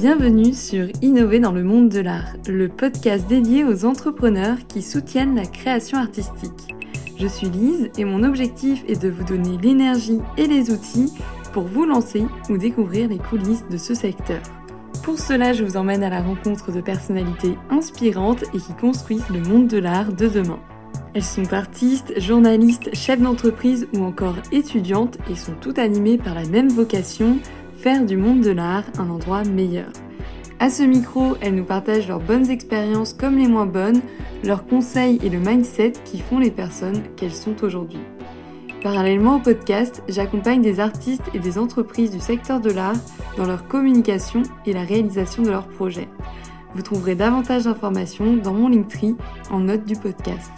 Bienvenue sur Innover dans le monde de l'art, le podcast dédié aux entrepreneurs qui soutiennent la création artistique. Je suis Lise et mon objectif est de vous donner l'énergie et les outils pour vous lancer ou découvrir les coulisses de ce secteur. Pour cela, je vous emmène à la rencontre de personnalités inspirantes et qui construisent le monde de l'art de demain. Elles sont artistes, journalistes, chefs d'entreprise ou encore étudiantes et sont toutes animées par la même vocation, faire du monde de l'art un endroit meilleur. À ce micro, elles nous partagent leurs bonnes expériences comme les moins bonnes, leurs conseils et le mindset qui font les personnes qu'elles sont aujourd'hui. Parallèlement au podcast, j'accompagne des artistes et des entreprises du secteur de l'art dans leur communication et la réalisation de leurs projets. Vous trouverez davantage d'informations dans mon Linktree en note du podcast.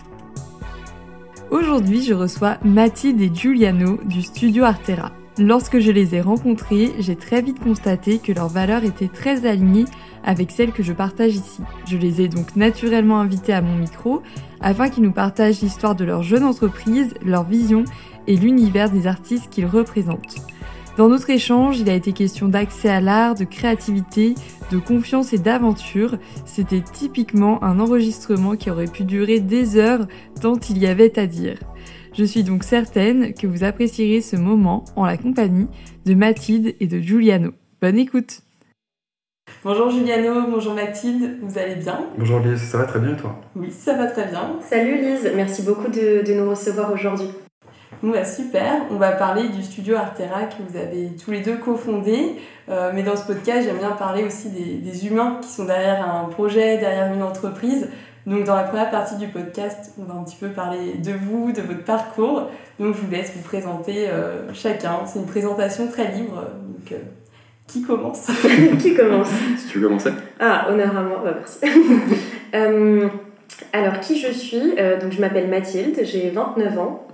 Aujourd'hui, je reçois Mathilde et Giuliano du studio Artera. Lorsque je les ai rencontrés, j'ai très vite constaté que leurs valeurs étaient très alignées avec celles que je partage ici. Je les ai donc naturellement invités à mon micro afin qu'ils nous partagent l'histoire de leur jeune entreprise, leur vision et l'univers des artistes qu'ils représentent. Dans notre échange, il a été question d'accès à l'art, de créativité, de confiance et d'aventure. C'était typiquement un enregistrement qui aurait pu durer des heures tant il y avait à dire. Je suis donc certaine que vous apprécierez ce moment en la compagnie de Mathilde et de Giuliano. Bonne écoute Bonjour Giuliano, bonjour Mathilde, vous allez bien? Bonjour Lise, ça va très bien et toi? Oui, ça va très bien. Salut Lise, merci beaucoup de, nous recevoir aujourd'hui. Bon, bah, super, on va parler du studio Artera que vous avez tous les deux cofondé. Euh, mais dans ce podcast, j'aime bien parler aussi des, des, humains qui sont derrière un projet, derrière une entreprise. Donc dans la première partie du podcast, on va un petit peu parler de vous, de votre parcours. Donc je vous laisse vous présenter euh, chacun. C'est une présentation très libre. Donc euh, qui commence? Qui commence? Si tu veux commencer. Ah, honneur à moi, bah, merci. Euh, alors, qui je suis? Donc, je m'appelle Mathilde, j'ai 29 ans.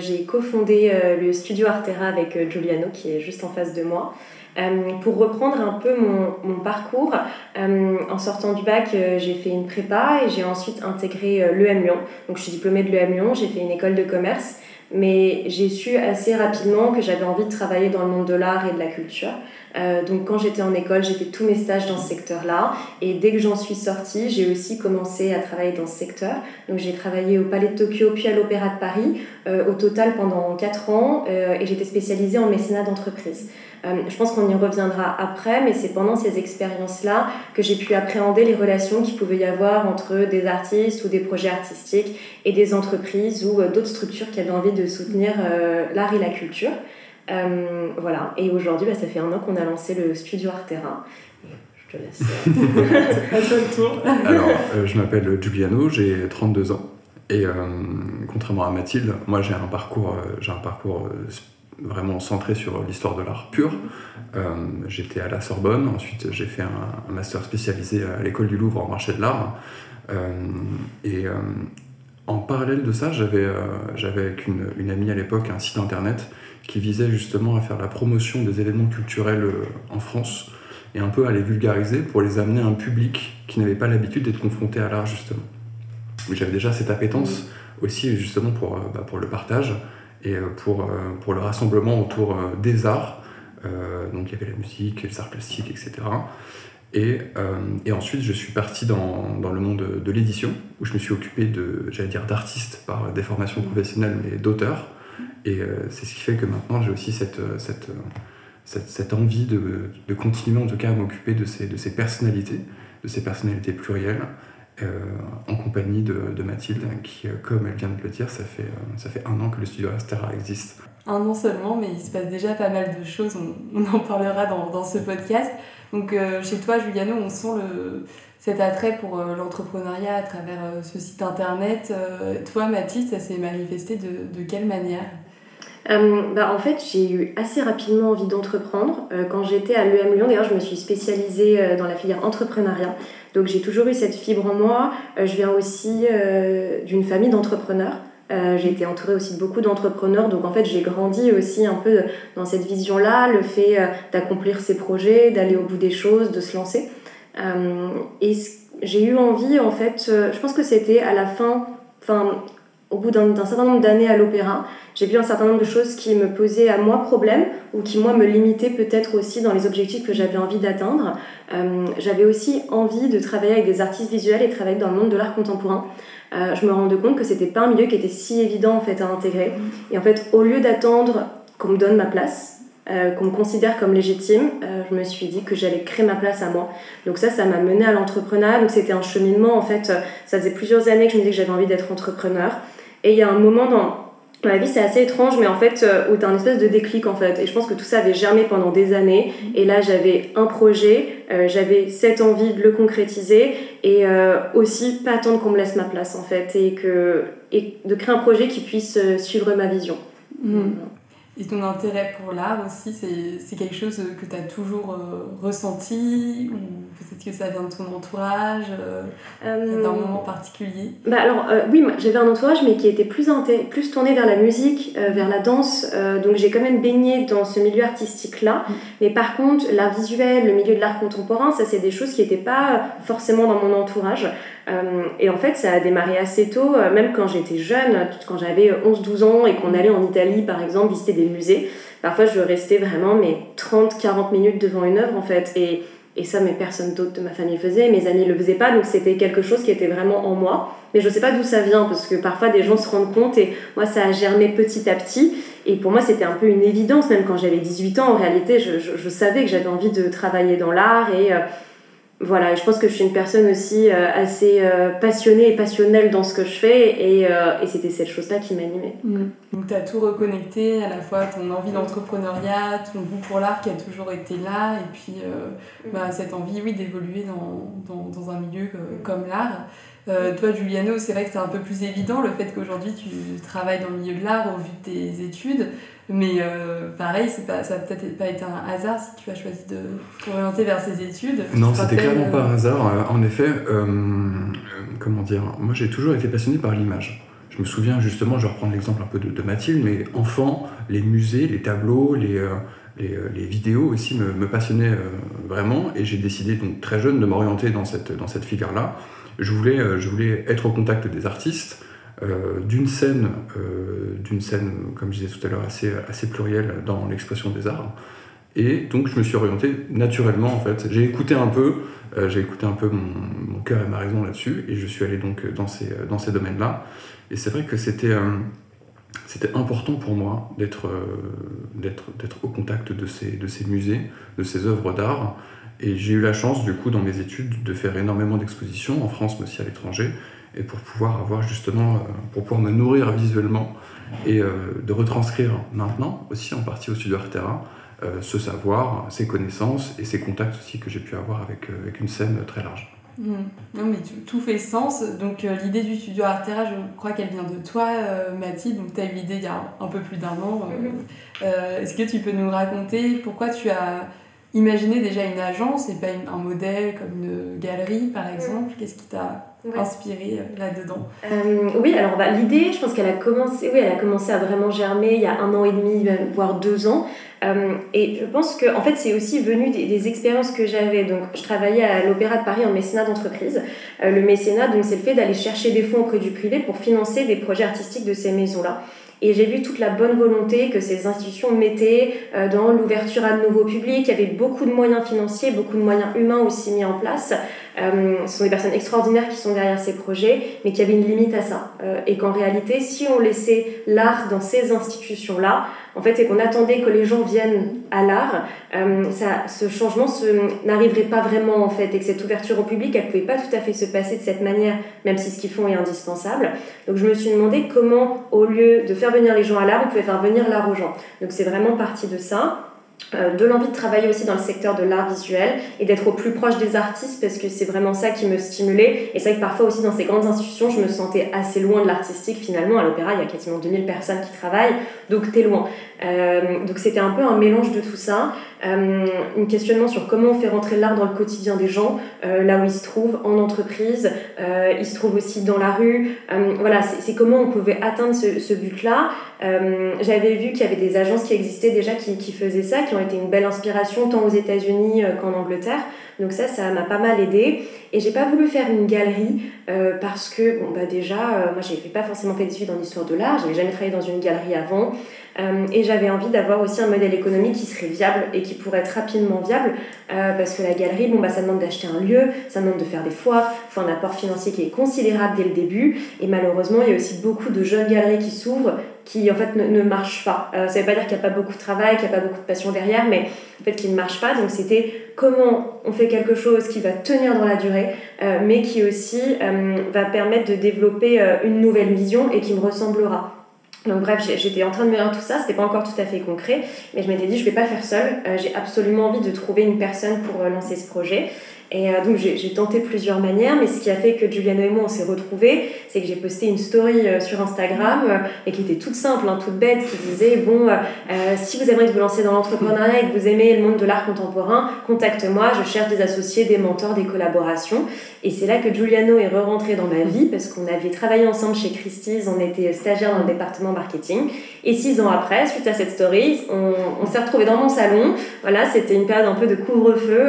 j'ai cofondé le studio Artera avec Giuliano, qui est juste en face de moi. Euh, pour reprendre un peu mon, mon parcours, euh, en sortant du bac, euh, j'ai fait une prépa et j'ai ensuite intégré l'EM Lyon. Donc je suis diplômée de l'EM Lyon, j'ai fait une école de commerce, mais j'ai su assez rapidement que j'avais envie de travailler dans le monde de l'art et de la culture. donc quand j'étais en école, j'ai fait tous mes stages dans ce secteur-là et dès que j'en suis sortie, j'ai aussi commencé à travailler dans ce secteur. Donc j'ai travaillé au Palais de Tokyo puis à l'Opéra de Paris, au total pendant 4 ans et j'étais spécialisée en mécénat d'entreprise. Euh, je pense qu'on y reviendra après, mais c'est pendant ces expériences-là que j'ai pu appréhender les relations qu'il pouvait y avoir entre des artistes ou des projets artistiques et des entreprises ou euh, d'autres structures qui avaient envie de soutenir euh, l'art et la culture. voilà, et aujourd'hui, bah, ça fait un an qu'on a lancé le studio Artera. Je te laisse. le tour. Alors, je m'appelle Giuliano, j'ai 32 ans. Et contrairement à Mathilde, moi j'ai un parcours, j'ai un parcours vraiment centré sur l'histoire de l'art pur. Euh, j'étais à la Sorbonne, ensuite j'ai fait un, master spécialisé à l'école du Louvre en marché de l'art. Euh, et euh, en parallèle de ça, j'avais avec une, une, amie à l'époque un site internet qui visait justement à faire la promotion des événements culturels en France et un peu à les vulgariser pour les amener à un public qui n'avait pas l'habitude d'être confronté à l'art justement. J'avais déjà cette appétence aussi justement pour, bah, pour le partage et euh, pour, euh, pour le rassemblement autour euh, des arts. donc il y avait la musique, les arts plastiques, etc. Et, et, ensuite, je suis parti dans, dans le monde de, l'édition, où je me suis occupé de, j'allais dire, d'artistes par des formations professionnelles, mais d'auteurs. Et c'est ce qui fait que maintenant, j'ai aussi cette, cette, cette, envie de, de, continuer, en tout cas, à m'occuper de ces, de ces personnalités, de ces personnalités plurielles, en compagnie de, Mathilde, qui, euh, comme elle vient de le dire, ça fait, euh, ça fait un an que le studio Astera existe. Un an seulement, mais il se passe déjà pas mal de choses, on, en parlera dans, dans, ce podcast. Donc chez toi, Juliano, on sent le, cet attrait pour l'entrepreneuriat à travers ce site internet. toi, Mathilde, ça s'est manifesté de, de quelle manière? Bah, en fait, j'ai eu assez rapidement envie d'entreprendre. quand j'étais à l'EM Lyon, d'ailleurs, je me suis spécialisée dans la filière entrepreneuriat. Donc j'ai toujours eu cette fibre en moi. Euh, je viens aussi euh, d'une famille d'entrepreneurs. Euh, j'ai été entourée aussi de beaucoup d'entrepreneurs, donc en fait j'ai grandi aussi un peu dans cette vision-là, le fait d'accomplir ses projets, d'aller au bout des choses, de se lancer. et j'ai eu envie, en fait, je pense que c'était à la fin, enfin au bout d'un certain nombre d'années à l'opéra, j'ai vu un certain nombre de choses qui me posaient à moi problème ou qui moi me limitaient peut-être aussi dans les objectifs que j'avais envie d'atteindre. Euh, j'avais aussi envie de travailler avec des artistes visuels et travailler dans le monde de l'art contemporain. Euh, je me rendais compte que c'était pas un milieu qui était si évident en fait à intégrer. Et en fait, au lieu d'attendre qu'on me donne ma place, euh, qu'on me considère comme légitime, je me suis dit que j'allais créer ma place à moi. Donc ça, ça m'a mené à l'entrepreneuriat. Donc c'était un cheminement en fait. Ça faisait plusieurs années que je me disais que j'avais envie d'être entrepreneur. Et il y a un moment dans ma vie, c'est assez étrange, mais en fait, euh, où t'as un espèce de déclic en fait. Et je pense que tout ça avait germé pendant des années. Et là, j'avais un projet, euh, j'avais cette envie de le concrétiser et euh, aussi pas attendre qu'on me laisse ma place en fait. Et, que, et de créer un projet qui puisse suivre ma vision. Mmh. Et ton intérêt pour l'art aussi, c'est quelque chose que tu as toujours ressenti ou peut-être que ça vient de ton entourage euh, euh, d'un moment particulier? bah alors euh, oui j'avais un entourage mais qui était plus, plus tourné vers la musique vers la danse donc j'ai quand même baigné dans ce milieu artistique là mm. mais par contre l'art visuel le milieu de l'art contemporain ça c'est des choses qui n'étaient pas forcément dans mon entourage et en fait ça a démarré assez tôt même quand j'étais jeune quand j'avais 11-12 ans et qu'on allait en Italie par exemple visiter des musées parfois je restais vraiment mais 30-40 minutes devant une œuvre en fait et et ça, mais personne d'autre de ma famille faisait, mes amis ne le faisaient pas, donc c'était quelque chose qui était vraiment en moi. Mais je ne sais pas d'où ça vient, parce que parfois des gens se rendent compte, et moi ça a germé petit à petit. Et pour moi, c'était un peu une évidence, même quand j'avais 18 ans, en réalité, je, je, savais que j'avais envie de travailler dans l'art et. Euh, voilà, je pense que je suis une personne aussi euh, assez euh, passionnée et passionnelle dans ce que je fais et, euh, et c'était cette chose-là qui m'animait. Mm. Donc tu as tout reconnecté, à la fois ton envie d'entrepreneuriat, ton goût pour l'art qui a toujours été là et puis mm. bah, cette envie oui, d'évoluer dans, dans, dans, un milieu comme l'art. Toi, Giuliano, c'est vrai que c'est un peu plus évident le fait qu'aujourd'hui tu travailles dans le milieu de l'art au vu de tes études. Mais euh, pareil, pas, ça n'a peut-être pas été un hasard si tu as choisi de t'orienter vers ces études. Non, c'était clairement pas un hasard. Euh, en effet, euh, comment dire, moi j'ai toujours été passionné par l'image. Je me souviens justement, je vais reprendre l'exemple un peu de, Mathilde, mais enfant, les musées, les tableaux, les, les, les vidéos aussi me, me passionnaient vraiment et j'ai décidé donc très jeune de m'orienter dans cette, dans cette figure-là. Je voulais, je voulais être au contact des artistes, euh, d'une scène, euh, scène, comme je disais tout à l'heure, assez, assez plurielle dans l'expression des arts. Et donc je me suis orienté naturellement en fait. J'ai écouté un peu, euh, j'ai écouté un peu mon, cœur et ma raison là-dessus, et je suis allé donc dans ces, dans ces domaines-là. Et c'est vrai que c'était important pour moi d'être d'être au contact de ces, de ces musées, de ces œuvres d'art. Et j'ai eu la chance, du coup, dans mes études, de faire énormément d'expositions en France, mais aussi à l'étranger, et pour pouvoir avoir justement, euh, pour pouvoir me nourrir visuellement et euh, de retranscrire maintenant, aussi en partie au studio Artera, euh, ce savoir, ces connaissances et ces contacts aussi que j'ai pu avoir avec, avec une scène très large. Mmh. Non mais tout, fait sens. Donc l'idée du studio Artera, je crois qu'elle vient de toi, Mathilde. Donc tu as eu l'idée il y a un peu plus d'un an. Mmh. Est-ce que tu peux nous raconter pourquoi tu as imaginé déjà une agence et pas un modèle comme une galerie par exemple Qu'est-ce qui t'a inspiré euh, là-dedans euh, Oui, alors bah, l'idée, je pense qu'elle a commencé, oui, elle a commencé à vraiment germer il y a un an et demi, voire deux ans. Euh, et je pense que, en fait, c'est aussi venu des, expériences que j'avais. Donc, je travaillais à l'Opéra de Paris en mécénat d'entreprise. le mécénat, donc, c'est le fait d'aller chercher des fonds auprès du privé pour financer des projets artistiques de ces maisons-là. Et j'ai vu toute la bonne volonté que ces institutions mettaient euh, dans l'ouverture à de nouveaux publics. Il y avait beaucoup de moyens financiers, beaucoup de moyens humains aussi mis en place. Euh, ce sont des personnes extraordinaires qui sont derrière ces projets, mais qu'il y avait une limite à ça. Euh, et qu'en réalité, si on laissait l'art dans ces institutions-là, en fait, c'est qu'on attendait que les gens viennent à l'art. Euh, ce changement n'arriverait pas vraiment, en fait, et que cette ouverture au public, elle ne pouvait pas tout à fait se passer de cette manière, même si ce qu'ils font est indispensable. Donc, je me suis demandé comment, au lieu de faire venir les gens à l'art, on pouvait faire venir l'art aux gens. Donc, c'est vraiment parti de ça. Euh, de l'envie de travailler aussi dans le secteur de l'art visuel et d'être au plus proche des artistes parce que c'est vraiment ça qui me stimulait. Et c'est vrai que parfois aussi dans ces grandes institutions, je me sentais assez loin de l'artistique finalement. À l'opéra, il y a quasiment 2000 personnes qui travaillent, donc t'es loin. Euh, donc c'était un peu un mélange de tout ça. Un questionnement sur comment on fait rentrer l'art dans le quotidien des gens, là où ils se trouvent, en entreprise, ils se trouvent aussi dans la rue. voilà, c'est comment on pouvait atteindre ce, ce but-là. J'avais vu qu'il y avait des agences qui existaient déjà qui, qui, faisaient ça, qui ont été une belle inspiration tant aux États-Unis qu'en Angleterre. Donc ça, ça m'a pas mal aidé. Et j'ai pas voulu faire une galerie euh, parce que, bon, bah déjà, euh, moi, j'ai pas forcément fait d'études en histoire de l'art, j'avais jamais travaillé dans une galerie avant. Euh, et j'avais envie d'avoir aussi un modèle économique qui serait viable et qui pourrait être rapidement viable parce que la galerie, bon, bah, ça demande d'acheter un lieu, ça demande de faire des foires, faut un apport financier qui est considérable dès le début. Et malheureusement, il y a aussi beaucoup de jeunes galeries qui s'ouvrent qui en fait ne, ne marchent pas. ça veut pas dire qu'il n'y a pas beaucoup de travail, qu'il n'y a pas beaucoup de passion derrière, mais en fait qui ne marchent pas. Donc c'était comment on fait quelque chose qui va tenir dans la durée, euh, mais qui aussi euh, va permettre de développer euh, une nouvelle vision et qui me ressemblera. Donc bref, j'étais en train de me dire tout ça, c'était pas encore tout à fait concret, mais je m'étais dit je vais pas faire seule, j'ai absolument envie de trouver une personne pour lancer ce projet. Et euh, donc j'ai tenté plusieurs manières, mais ce qui a fait que Juliano et moi on s'est retrouvés, c'est que j'ai posté une story euh, sur Instagram euh, et qui était toute simple, hein, toute bête, qui disait bon, si vous aimeriez vous lancer dans l'entrepreneuriat et que vous aimez le monde de l'art contemporain, contacte-moi, je cherche des associés, des mentors, des collaborations. Et c'est là que Giuliano est re-rentré dans ma vie parce qu'on avait travaillé ensemble chez Christie's, on était stagiaires dans le département marketing. Et six ans après, suite à cette story, on, on s'est retrouvés dans mon salon. Voilà, c'était une période un peu de couvre-feu.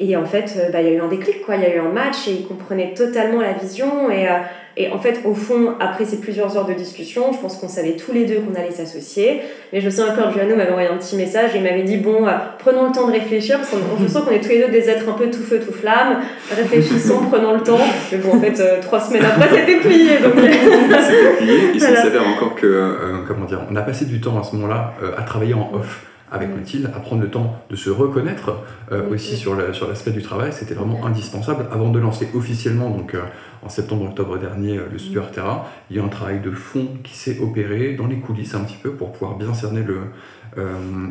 Et en fait, euh, bah, il y a eu un déclic, quoi. Il y a eu un match et il comprenait totalement la vision. Et, euh, et en fait, au fond, après ces plusieurs heures de discussion, je pense qu'on savait tous les deux qu'on allait s'associer. Mais je souviens encore, Giuliano m'avait envoyé un petit message et il m'avait dit Bon, euh, prenons le temps de réfléchir, parce qu'on je sens qu'on est tous les deux des êtres un peu tout feu, tout flamme. Réfléchissons, prenons le temps. Mais bon, en fait, trois semaines après, c'était plié. Donc... c'était plié. Il s'avère encore que, comment dire, on a passé du temps à ce moment-là à travailler en off avec Mathilde, à prendre le temps de se reconnaître euh, aussi sur l'aspect du travail, c'était vraiment indispensable. Avant de lancer officiellement, donc euh, en septembre-octobre dernier, euh, le studio Artera, il y a un travail de fond qui s'est opéré dans les coulisses un petit peu pour pouvoir bien cerner le,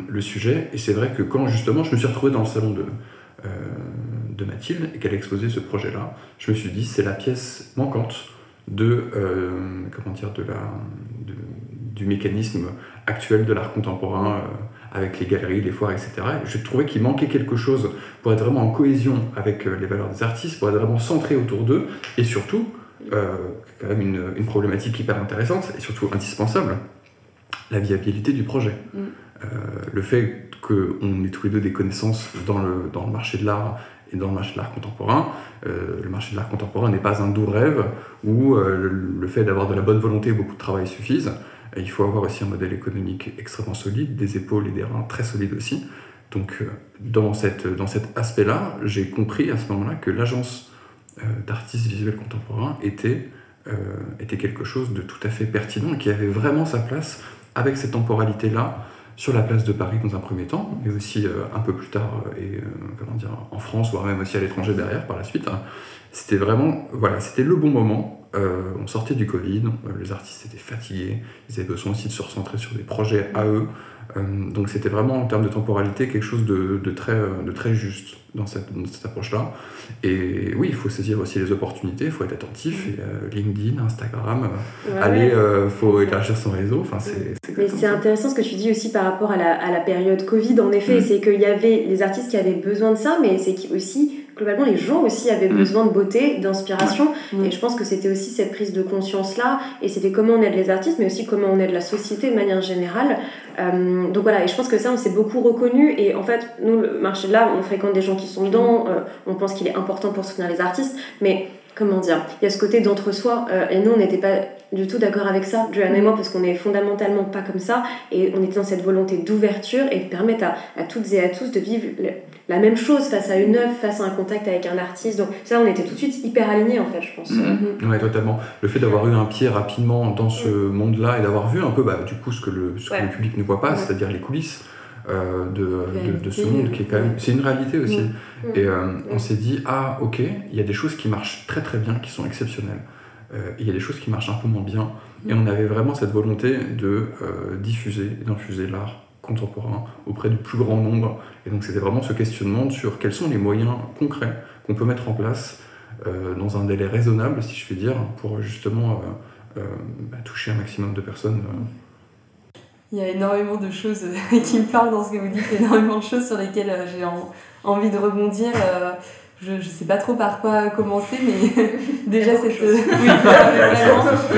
le sujet. Et c'est vrai que quand justement je me suis retrouvé dans le salon de, de Mathilde et qu'elle a exposé ce projet-là, je me suis dit c'est la pièce manquante de, comment dire, de la, du mécanisme actuel de l'art contemporain avec les galeries, les foires, etc. je trouvais qu'il manquait quelque chose pour être vraiment en cohésion avec euh, les valeurs des artistes, pour être vraiment centré autour d'eux, et surtout, euh, quand même une, une, problématique hyper intéressante et surtout indispensable, la viabilité du projet. Mm. Euh, le fait qu'on ait tous les deux des connaissances dans le, dans le marché de l'art et dans le marché de l'art contemporain. Euh, le marché de l'art contemporain n'est pas un doux rêve où le, le, fait d'avoir de la bonne volonté et beaucoup de travail suffisent il faut avoir aussi un modèle économique extrêmement solide, des épaules et des reins très solides aussi. Donc euh, dans, dans cet aspect-là, j'ai compris à ce moment-là que l'agence euh, d'artistes visuels contemporains était, euh, était quelque chose de tout à fait pertinent et qui avait vraiment sa place avec cette temporalité-là sur la place de Paris dans un premier temps, mais aussi un peu plus tard et comment dire en France, voire même aussi à l'étranger derrière par la suite. C'était vraiment voilà, c'était le bon moment euh, on sortait du Covid, euh, les artistes étaient fatigués, ils avaient besoin aussi de se recentrer sur des projets à eux. Euh, donc c'était vraiment en termes de temporalité quelque chose de, très, de très juste dans cette, approche-là. Et oui, il faut saisir aussi les opportunités, il faut être attentif. Et, LinkedIn, Instagram, aller, il faut élargir son réseau. Enfin, c'est, Mais c'est intéressant ce que tu dis aussi par rapport à la, période Covid, en effet, mm. c'est qu'il y avait les artistes qui avaient besoin de ça, mais c'est aussi globalement, les gens aussi avaient mm. besoin de beauté, d'inspiration. Mm. Et je pense que c'était aussi cette prise de conscience-là. Et c'était comment on aide les artistes, mais aussi comment on aide la société de manière générale. Euh, donc voilà, et je pense que ça, on s'est beaucoup reconnu. Et en fait, nous, le marché de l'art, on fréquente des gens qui sont dedans. Mm. Euh, on pense qu'il est important pour soutenir les artistes. Mais comment dire, il y a ce côté d'entre-soi. Euh, et nous, on n'était pas du tout d'accord avec ça, Joanne et moi, parce qu'on est fondamentalement pas comme ça. Et on était dans cette volonté d'ouverture et de permettre à, à, toutes et à tous de vivre la même chose face à une œuvre, face à un contact avec un artiste. Donc ça, on était tout de suite hyper alignés en fait, je pense. Oui, totalement. Le fait d'avoir eu un pied rapidement dans ce mm. monde-là et d'avoir vu un peu bah, du coup ce que le, ce que le public ne voit pas, c'est-à-dire les coulisses. Euh, de, de, ce monde qui est quand même c'est une réalité aussi mm. Mm. et euh, on s'est dit ah ok il y a des choses qui marchent très très bien qui sont exceptionnelles euh, il y a des choses qui marchent un peu moins bien et on avait vraiment cette volonté de diffuser d'infuser l'art contemporain auprès du plus grand nombre. Et donc c'était vraiment ce questionnement sur quels sont les moyens concrets qu'on peut mettre en place euh, dans un délai raisonnable, si je puis dire, pour justement euh, euh, bah, toucher un maximum de personnes. il y a énormément de choses qui me parlent dans ce que vous dites, énormément de choses sur lesquelles j'ai envie de rebondir je ne sais pas trop par quoi commencer, mais déjà, cette... oui,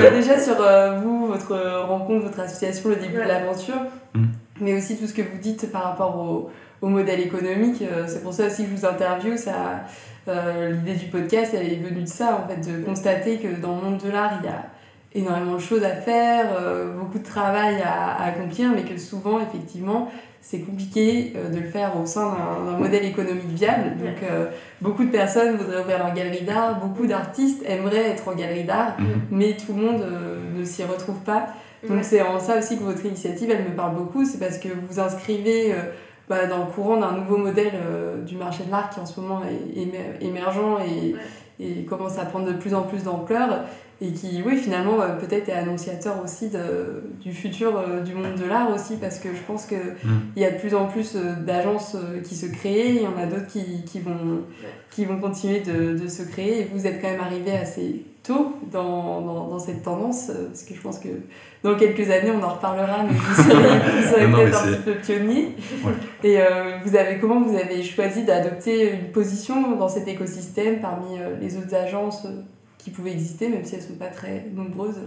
déjà sur vous, votre rencontre, votre association, le début de l'aventure, mm. Mais aussi tout ce que vous dites par rapport au, au modèle économique. Euh, c'est pour ça aussi que je vous interviewe. Ça, euh, l'idée du podcast, elle est venue de ça, en fait, de constater que dans le monde de l'art, il y a énormément de choses à faire, beaucoup de travail à, à, accomplir, mais que souvent, effectivement, c'est compliqué euh, de le faire au sein d'un modèle économique viable. Donc, euh, beaucoup de personnes voudraient ouvrir leur galerie d'art, beaucoup d'artistes aimeraient être en galerie d'art, mhm. mais tout le monde euh, ne s'y retrouve pas. Donc, c'est en ça aussi que votre initiative, elle me parle beaucoup. C'est parce que vous vous inscrivez bah, dans le courant d'un nouveau modèle du marché de l'art qui en ce moment est émergent et, et commence à prendre de plus en plus d'ampleur et qui, oui, finalement, euh, peut-être est annonciateur aussi de, du futur euh, du monde de l'art aussi, parce que je pense qu'il mm. il y a de plus en plus euh, d'agences qui se créent, il y en a d'autres qui, qui, vont, qui vont continuer de, de, se créer, et vous êtes quand même arrivé assez tôt dans, dans, dans, cette tendance, parce que je pense que dans quelques années, on en reparlera, mais vous serez, peut-être un petit peu pionnier. Et vous avez, comment vous avez choisi d'adopter une position dans cet écosystème parmi les autres agences qui pouvaient exister, même si elles ne sont pas très nombreuses.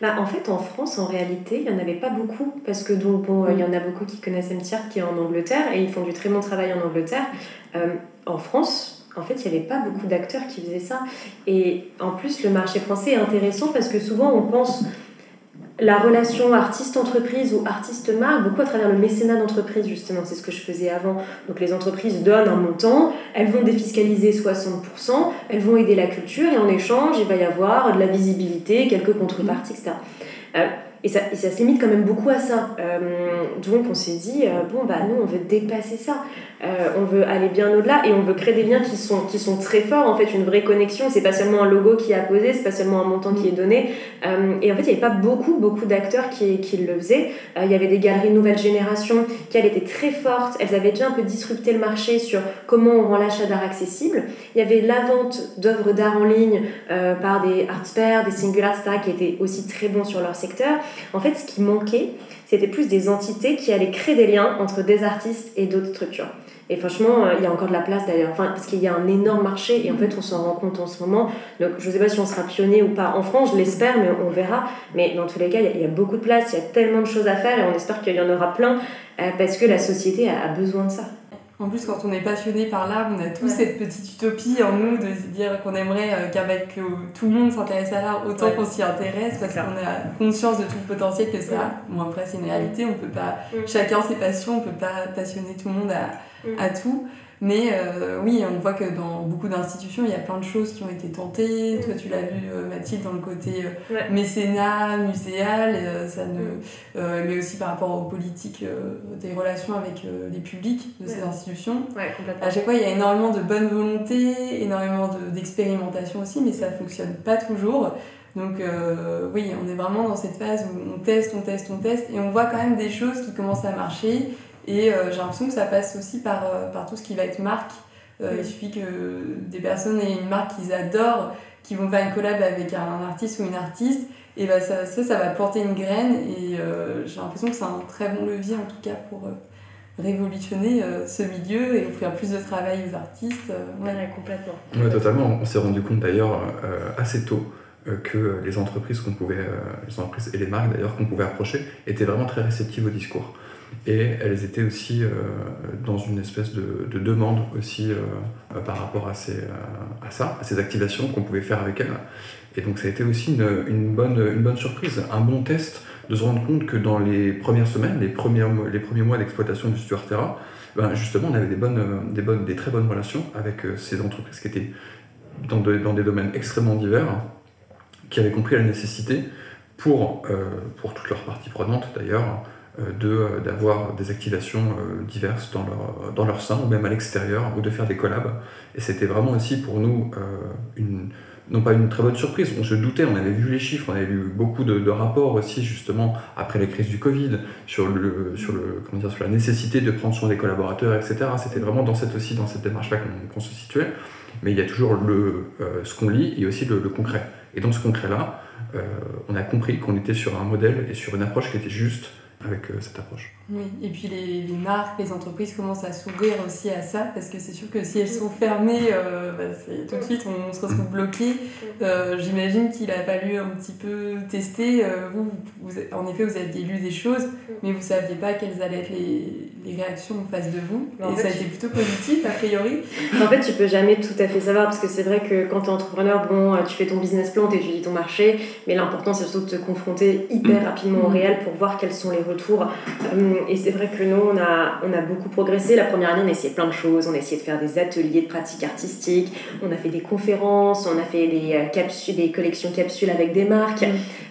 Bah, en fait, en France, en réalité, il n'y en avait pas beaucoup, parce que donc, bon, il y en a beaucoup qui connaissent MTR qui est en Angleterre, et ils font du très bon travail en Angleterre. Euh, en France, en fait, il n'y avait pas beaucoup d'acteurs qui faisaient ça. Et en plus, le marché français est intéressant parce que souvent, on pense la relation artiste-entreprise ou artiste-marque, beaucoup à travers le mécénat d'entreprise, justement, c'est ce que je faisais avant. Donc les entreprises donnent un montant, elles vont défiscaliser 60%, elles vont aider la culture et en échange, il va y avoir de la visibilité, quelques contreparties, etc. Et ça, et ça se limite quand même beaucoup à ça. Euh, donc on s'est dit, euh, bon, bah nous, on veut dépasser ça. Euh, on veut aller bien au-delà et on veut créer des liens qui sont, qui sont très forts, en fait, une vraie connexion. C'est pas seulement un logo qui est apposé, c'est pas seulement un montant qui est donné. et en fait, il n'y avait pas beaucoup, beaucoup d'acteurs qui, qui le faisaient. il y avait des galeries nouvelle génération qui, elles, étaient très fortes. Elles avaient déjà un peu disrupté le marché sur comment on rend l'achat d'art accessible. Il y avait la vente d'œuvres d'art en ligne par des artspairs, des singular stars qui étaient aussi très bons sur leur secteur. En fait, ce qui manquait, c'était plus des entités qui allaient créer des liens entre des artistes et d'autres structures. Et franchement, euh, il y a encore de la place d'ailleurs, parce qu'il y a un énorme marché et en fait, on s'en rend compte en ce moment. Donc, je ne sais pas si on sera pionnier ou pas en France, je l'espère, mais on verra. Mais dans tous les cas, il y, a beaucoup de place, il y a tellement de choses à faire et on espère qu'il y en aura plein euh, parce que la société a besoin de ça. En plus, quand on est passionné par l'art, on a tous cette petite utopie en nous de se dire qu'on aimerait euh, qu'avec tout le monde s'intéresse à l'art autant qu'on s'y intéresse parce qu'on a conscience de tout le potentiel que ça a. Bon, après, c'est une réalité, on peut pas, chacun ses passions, on peut pas passionner tout le monde à, à tout. Mais euh, oui, on voit que dans beaucoup d'institutions, il y a plein de choses qui ont été tentées. Toi, tu l'as vu, euh, Mathilde, dans le côté euh, mécénat, muséal, ça ne, mais aussi par rapport aux politiques des relations avec les publics de ces institutions. à chaque fois, il y a énormément de bonne volonté, énormément d'expérimentation aussi, mais ça ne fonctionne pas toujours. Donc oui, on est vraiment dans cette phase où on teste, on teste, on teste, et on voit quand même des choses qui commencent à marcher et euh, j'ai l'impression que ça passe aussi par, euh, par tout ce qui va être marque. Euh, il suffit que des personnes aient une marque qu'ils adorent, qui vont faire une collab avec un artiste ou une artiste, et bah ça, ça, ça va porter une graine. Et j'ai l'impression que c'est un très bon levier en tout cas pour révolutionner ce milieu et offrir plus de travail aux artistes. Ouais, complètement. Ouais, totalement. On s'est rendu compte d'ailleurs assez tôt que les entreprises qu'on pouvait, les entreprises et les marques d'ailleurs qu'on pouvait approcher étaient vraiment très réceptives au discours. Et elles étaient aussi euh, dans une espèce de, de demande aussi euh, par rapport à, ces, à ça, à ces activations qu'on pouvait faire avec elles. Et donc ça a été aussi une, une, bonne, une bonne surprise, un bon test de se rendre compte que dans les premières semaines, les premiers, les premiers mois d'exploitation du Stuart Terra, ben justement on avait des, bonnes, des, bonnes, des très bonnes relations avec euh, ces entreprises qui étaient dans, dans des domaines extrêmement divers, qui avaient compris la nécessité pour, pour toutes leurs parties prenantes d'ailleurs, euh, euh, d'avoir des activations euh, diverses dans leur, dans leur sein ou même à l'extérieur ou de faire des collabs. Et c'était vraiment aussi pour nous une, non pas une très bonne surprise, on se doutait, on avait vu les chiffres, on avait lu beaucoup de, rapports aussi justement après la crise du Covid sur, le, sur, le, comment dire, sur la nécessité de prendre soin des collaborateurs, etc. C'était vraiment dans cette, aussi dans cette démarche-là qu'on se situait. Mais il y a toujours le, ce qu'on lit et aussi le, concret. Et dans ce concret-là, on a compris qu'on était sur un modèle et sur une approche qui était juste avec cette approche. Oui, et puis les, les, marques, les entreprises commencent à s'ouvrir aussi à ça, parce que c'est sûr que si elles sont fermées, bah, tout de suite on, se retrouve bloqué. J'imagine qu'il a fallu un petit peu tester. vous, vous, en effet, vous aviez lu des choses, mais vous ne saviez pas quelles allaient être les, les réactions en face de vous. et ça a été plutôt positif, a priori. En fait, tu peux jamais tout à fait savoir, parce que c'est vrai que quand tu es entrepreneur, bon, tu fais ton business plan, tu étudies ton marché, mais l'important c'est surtout de te confronter hyper rapidement au réel pour voir quels sont les retours. Euh, et c'est vrai que nous, on a, on a beaucoup progressé. La première année, on a essayé plein de choses. On a essayé de faire des ateliers de pratique artistique, on a fait des conférences, on a fait des, euh, capsules, des collections capsules avec des marques.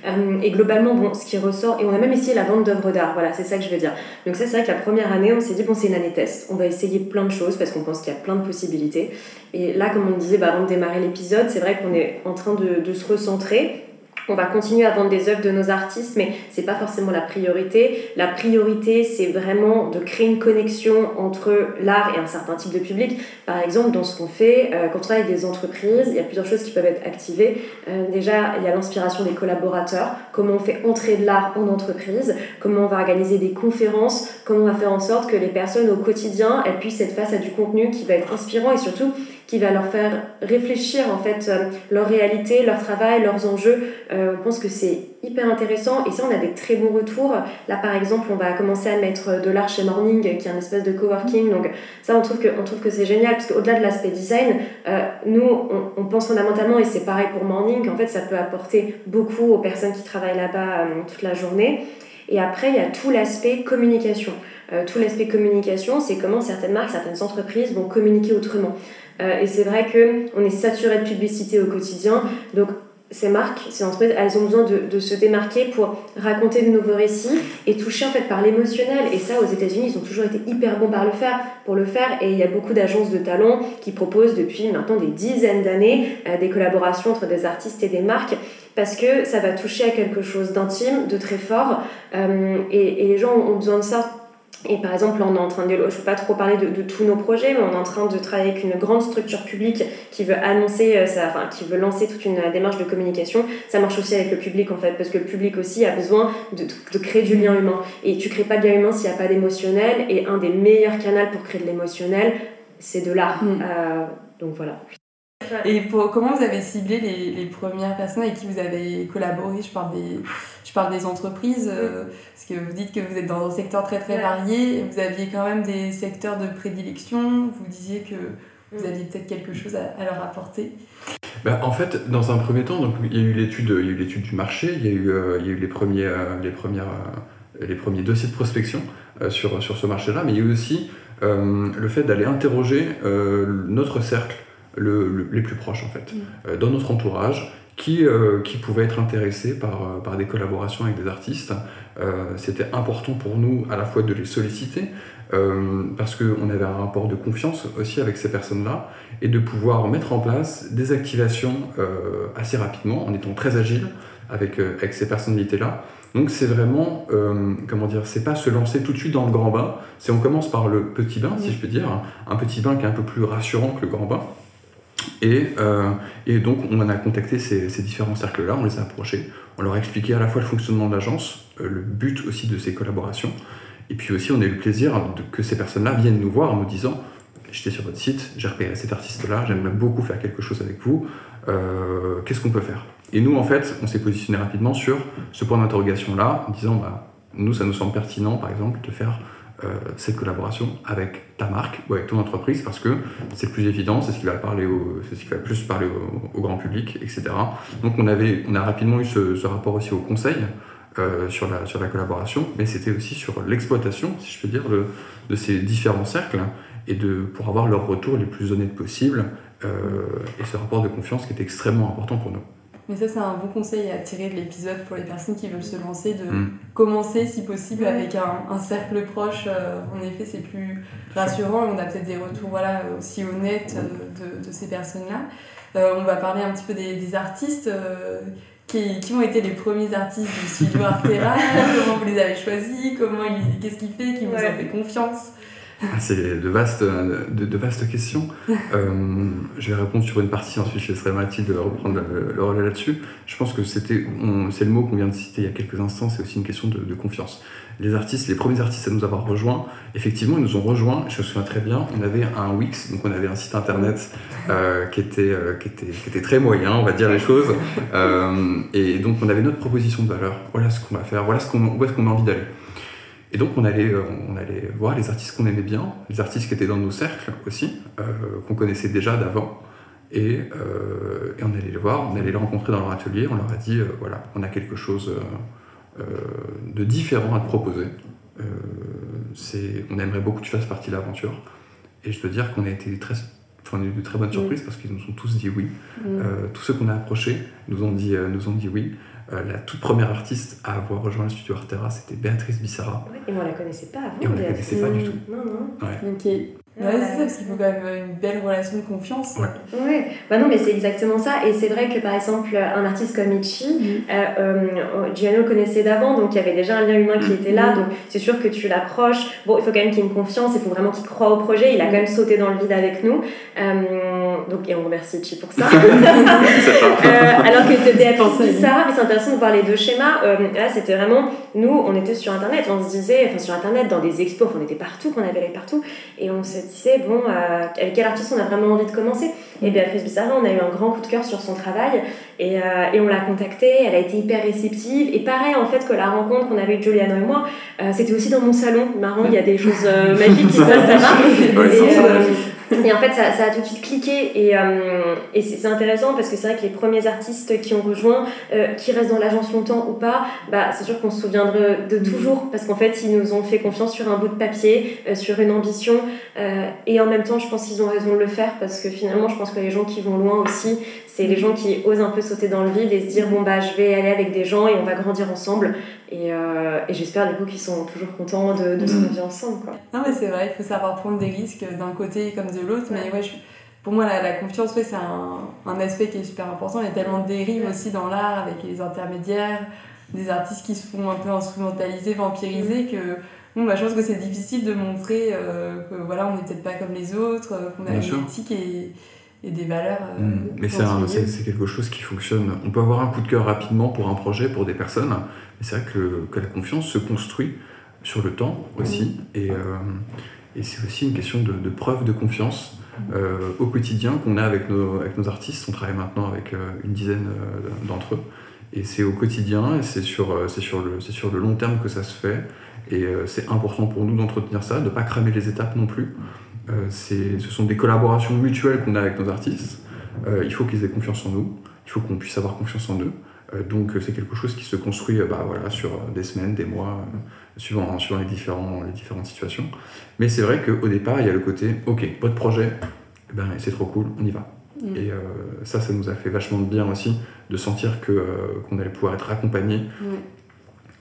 Euh, et globalement, bon, ce qui ressort, et on a même essayé la vente d'œuvres d'art, voilà, c'est ça que je veux dire. Donc ça, c'est vrai que la première année, on s'est dit, bon, c'est une année test, on va essayer plein de choses parce qu'on pense qu'il y a plein de possibilités. Et là, comme on disait bah, avant de démarrer l'épisode, c'est vrai qu'on est en train de, de se recentrer on va continuer à vendre des œuvres de nos artistes, mais c'est pas forcément la priorité. La priorité, c'est vraiment de créer une connexion entre l'art et un certain type de public. Par exemple, dans ce qu'on fait, euh, quand on travaille avec des entreprises, il y a plusieurs choses qui peuvent être activées. Euh, déjà, il y a l'inspiration des collaborateurs, comment on fait entrer de l'art en entreprise, comment on va organiser des conférences, comment on va faire en sorte que les personnes au quotidien, elles puissent être face à du contenu qui va être inspirant et surtout qui va leur faire réfléchir en fait euh, leur réalité, leur travail, leurs enjeux. Euh, on pense que c'est hyper intéressant et ça on a des très bons retours. Là par exemple on va commencer à mettre de l'art chez Morning qui est un espèce de coworking donc ça on trouve que, on trouve que c'est génial parce qu'au-delà de l'aspect design, euh, nous on, on, pense fondamentalement et c'est pareil pour Morning en fait ça peut apporter beaucoup aux personnes qui travaillent là-bas toute la journée. Et après il y a tout l'aspect communication. tout l'aspect communication, c'est comment certaines marques, certaines entreprises vont communiquer autrement. Euh, et c'est vrai qu'on est saturé de publicité au quotidien. Donc, ces marques, ces entreprises, elles ont besoin de, de, se démarquer pour raconter de nouveaux récits et toucher en fait par l'émotionnel. Et ça, aux États-Unis, ils ont toujours été hyper bons par le faire, pour le faire. Et il y a beaucoup d'agences de talent qui proposent depuis maintenant des dizaines d'années euh, des collaborations entre des artistes et des marques parce que ça va toucher à quelque chose d'intime, de très fort. Euh, et, et les gens ont besoin de ça et par exemple, là, on est en train de, je ne peux pas trop parler de, de, tous nos projets, mais on est en train de travailler avec une grande structure publique qui veut annoncer, euh, ça, enfin, qui veut lancer toute une démarche de communication. Ça marche aussi avec le public, en fait, parce que le public aussi a besoin de, de créer du lien humain. Et tu crées pas de lien humain s'il n'y a pas d'émotionnel. Et un des meilleurs canaux pour créer de l'émotionnel, c'est de l'art. Mm. Euh, donc voilà. Et pour, comment vous avez ciblé les, les, premières personnes avec qui vous avez collaboré? Je parle des, je parle des entreprises, euh, parce que vous dites que vous êtes dans un secteur très très varié, vous aviez quand même des secteurs de prédilection, vous disiez que vous aviez peut-être quelque chose à, leur apporter. Ben, en fait, dans un premier temps, donc, il y a eu l'étude du marché, il y a eu, euh, il y a eu les, premiers, euh, les, premières, les premiers dossiers de prospection sur, sur ce marché-là, mais il y a eu aussi le fait d'aller interroger notre cercle le, les plus proches en fait, mm. euh, dans notre entourage, qui, euh, qui pouvaient être intéressés par, euh, par des collaborations avec des artistes. C'était important pour nous à la fois de les solliciter, parce qu'on avait un rapport de confiance aussi avec ces personnes-là, et de pouvoir mettre en place des activations assez rapidement, en étant très agile avec, avec ces personnalités-là. Donc c'est vraiment, comment dire, c'est pas se lancer tout de suite dans le grand bain, c'est on commence par le petit bain, si je peux dire, un petit bain qui est un peu plus rassurant que le grand bain, et, euh, et, donc, on a contacté ces, différents cercles-là, on les a approchés, on leur a expliqué à la fois le fonctionnement de l'agence, euh, le but aussi de ces collaborations, et puis aussi on a eu le plaisir que ces personnes-là viennent nous voir en nous disant J'étais sur votre site, j'ai repéré cet artiste-là, j'aimerais beaucoup faire quelque chose avec vous, euh, qu'est-ce qu'on peut faire? Et nous, en fait, on s'est positionné rapidement sur ce point d'interrogation-là, en disant bah, Nous, ça nous semble pertinent, par exemple, de faire cette collaboration avec ta marque ou avec ton entreprise parce que c'est plus évident, c'est ce qui va parler au, c'est ce qui va plus parler au, grand public, etc. Donc on avait, on a rapidement eu ce, rapport aussi au conseil euh, sur la sur la collaboration, mais c'était aussi sur l'exploitation, si je peux dire, de, de, ces différents cercles et de pour avoir leur retour les plus honnêtes possibles euh, et ce rapport de confiance qui est extrêmement important pour nous. Mais ça, c'est un bon conseil à tirer de l'épisode pour les personnes qui veulent se lancer, de mm. commencer si possible avec un, un cercle proche. Euh, en effet, c'est plus rassurant et on a peut-être des retours voilà, aussi honnêtes euh, de, de, ces personnes-là. Euh, on va parler un petit peu des, des artistes. Qui, qui, ont été les premiers artistes du studio Artera Comment vous les avez choisis? Comment Qu'est-ce qui fait? Qu'ils vous ont fait confiance? Ah, C'est de vastes, de, de vastes questions. Euh, je vais répondre sur une partie, ensuite je laisserai Mathilde reprendre le, relais là-dessus. Je pense que c'était, c'est le mot qu'on vient de citer il y a quelques instants, c'est aussi une question de, confiance. Les artistes, les premiers artistes à nous avoir rejoints, effectivement, ils nous ont rejoints, je me souviens très bien, on avait un Wix, donc on avait un site internet euh, qui, était, euh, qui, était, qui était très moyen, on va dire les choses. et donc on avait notre proposition de valeur, voilà ce qu'on va faire, voilà ce qu'on, où est-ce qu'on a envie d'aller. Et donc on allait, euh, on allait voir les artistes qu'on aimait bien, les artistes qui étaient dans nos cercles aussi, euh, qu'on connaissait déjà d'avant. Et, euh, et, on allait les voir, on allait les rencontrer dans leur atelier, on leur a dit, voilà, on a quelque chose de différent à te proposer. on aimerait beaucoup que tu fasses partie de l'aventure. Et je dois dire qu'on a été très, enfin, on a eu de très bonnes surprises parce qu'ils nous ont tous dit oui. tous ceux qu'on a approchés nous ont dit, nous ont dit oui. Euh, la toute première artiste à avoir rejoint le studio Artera, c'était Béatrice Bissara. et moi, on la connaissait pas avant. Et on la connaissait pas du tout. Non, non. Ouais. Ok. Ouais, c'est ça, parce qu'il faut quand même une belle relation de confiance. Ouais. ouais. Bah non, mais c'est exactement ça. Et c'est vrai que par exemple, un artiste comme Ichi, mm. euh, euh, Giano le connaissait d'avant, donc il y avait déjà un lien humain qui était là. Mm. Donc c'est sûr que tu l'approches. Bon, il faut quand même qu'il y ait une confiance, il faut vraiment qu'il croit au projet. Il a quand même sauté dans le vide avec nous. Euh, donc, et on remercie Ichi pour ça. Euh, alors que Béatrice Bissara, mais c'est intéressant de voir les deux schémas. Euh, là, c'était vraiment, nous, on était sur Internet, on se disait, enfin sur Internet, dans des expos, on était partout, qu'on avait allé partout, et on se disait, bon, euh, avec quel artiste on a vraiment envie de commencer? Et Béatrice Bissara, on a eu un grand coup de cœur sur son travail, et, et on l'a contactée, elle a été hyper réceptive, et pareil, en fait, que la rencontre qu'on avait avec Juliano et moi, c'était aussi dans mon salon. Marrant, il y a des choses magiques qui se passent là-bas. Et en fait, ça, ça, a tout de suite cliqué. Et, euh, et c'est intéressant parce que c'est vrai que les premiers artistes qui ont rejoint, euh, qui restent dans l'agence longtemps ou pas, bah, c'est sûr qu'on se souviendra de toujours parce qu'en fait, ils nous ont fait confiance sur un bout de papier, euh, sur une ambition. et en même temps, je pense qu'ils ont raison de le faire parce que finalement, je pense que les gens qui vont loin aussi, c'est les gens qui osent un peu sauter dans le vide et se dire bon bah je vais aller avec des gens et on va grandir ensemble et, euh, et j'espère du coup qu'ils sont toujours contents de, de se mm. ensemble quoi. Non mais c'est vrai, il faut savoir prendre des risques d'un côté comme de l'autre mais ouais pour moi la, la confiance ouais, c'est un, un, aspect qui est super important, il y a tellement de dérives aussi dans l'art avec les intermédiaires, des artistes qui se font un peu instrumentaliser, vampiriser mm. que bon, bah, je pense que c'est difficile de montrer euh, que voilà on n'est peut-être pas comme les autres, euh, qu'on a une éthique et et des valeurs. Euh, mm. mais c'est quelque chose qui fonctionne. On peut avoir un coup de cœur rapidement pour un projet, pour des personnes, mais c'est vrai que, que, la confiance se construit sur le temps aussi. Et, euh, et c'est aussi une question de, de preuve de confiance euh, au quotidien qu'on a avec nos, avec nos artistes. On travaille maintenant avec une dizaine d'entre eux. Et c'est au quotidien, et c'est sur, sur, le, sur le long terme que ça se fait. Et c'est important pour nous d'entretenir ça, de ne pas cramer les étapes non plus. Euh, ce sont des collaborations mutuelles qu'on a avec nos artistes. Euh, il faut qu'ils aient confiance en nous, il faut qu'on puisse avoir confiance en eux. Euh, donc c'est quelque chose qui se construit bah, voilà, sur des semaines, des mois, suivant, suivant les, différents, les différentes situations. Mais c'est vrai qu'au départ, il y a le côté, ok, votre projet, eh ben, c'est trop cool, on y va. Mm. Et ça, ça nous a fait vachement de bien aussi de sentir que, qu'on allait pouvoir être accompagné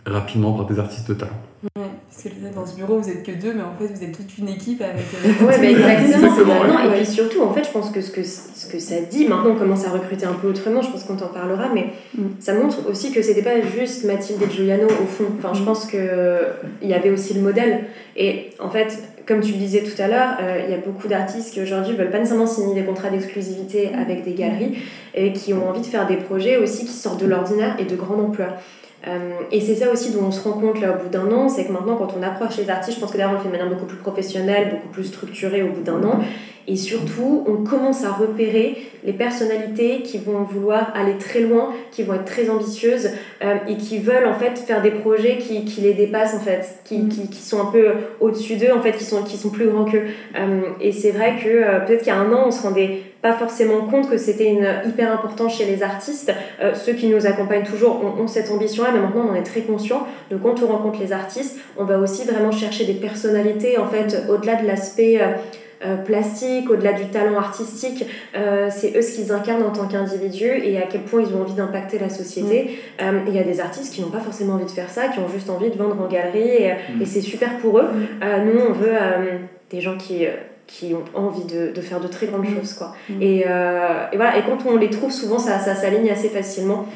rapidement par des artistes de talent. Ouais, parce que dans ce bureau, vous êtes que deux, mais en fait, vous êtes toute une équipe avec. Euh, ouais, bah exactement. Non, et puis surtout, en fait, je pense que ce, que ce que ça dit, maintenant on commence à recruter un peu autrement, je pense qu'on t'en parlera, mais mm. ça montre aussi que c'était pas juste Mathilde et Giuliano au fond. Enfin, je mm. pense qu'il y avait aussi le modèle. Et en fait, comme tu le disais tout à l'heure, euh, il y a beaucoup d'artistes qui aujourd'hui veulent pas nécessairement signer des contrats d'exclusivité avec des galeries et qui ont envie de faire des projets aussi qui sortent de l'ordinaire et de grande ampleur. Euh, et c'est ça aussi dont on se rend compte là au bout d'un an, c'est que maintenant quand on approche les artistes, je pense que d'ailleurs on le fait de manière beaucoup plus professionnelle, beaucoup plus structurée au bout d'un an, et surtout on commence à repérer les personnalités qui vont vouloir aller très loin, qui vont être très ambitieuses euh, et qui veulent en fait faire des projets qui, qui les dépassent en fait, qui, mm. qui, qui sont un peu au-dessus d'eux en fait, qui sont, qui sont plus grands qu'eux. Euh, et c'est vrai que peut-être qu'il y a un an on se rendait pas forcément compte que c'était une hyper important chez les artistes. Euh, ceux qui nous accompagnent toujours ont, cette ambition-là, mais maintenant on en est très conscient. Donc quand on rencontre les artistes, on va aussi vraiment chercher des personnalités, en fait, au-delà de l'aspect euh, euh, plastique, au-delà du talent artistique, c'est eux ce qu'ils incarnent en tant qu'individus et à quel point ils ont envie d'impacter la société. Mm. Il y a des artistes qui n'ont pas forcément envie de faire ça, qui ont juste envie de vendre en galerie et, mm. et c'est super pour eux. Mm. nous, on veut des gens qui qui ont envie de, de, faire de très grandes mm. choses quoi mm. et, euh, et, voilà et quand on les trouve souvent ça, ça s'aligne assez facilement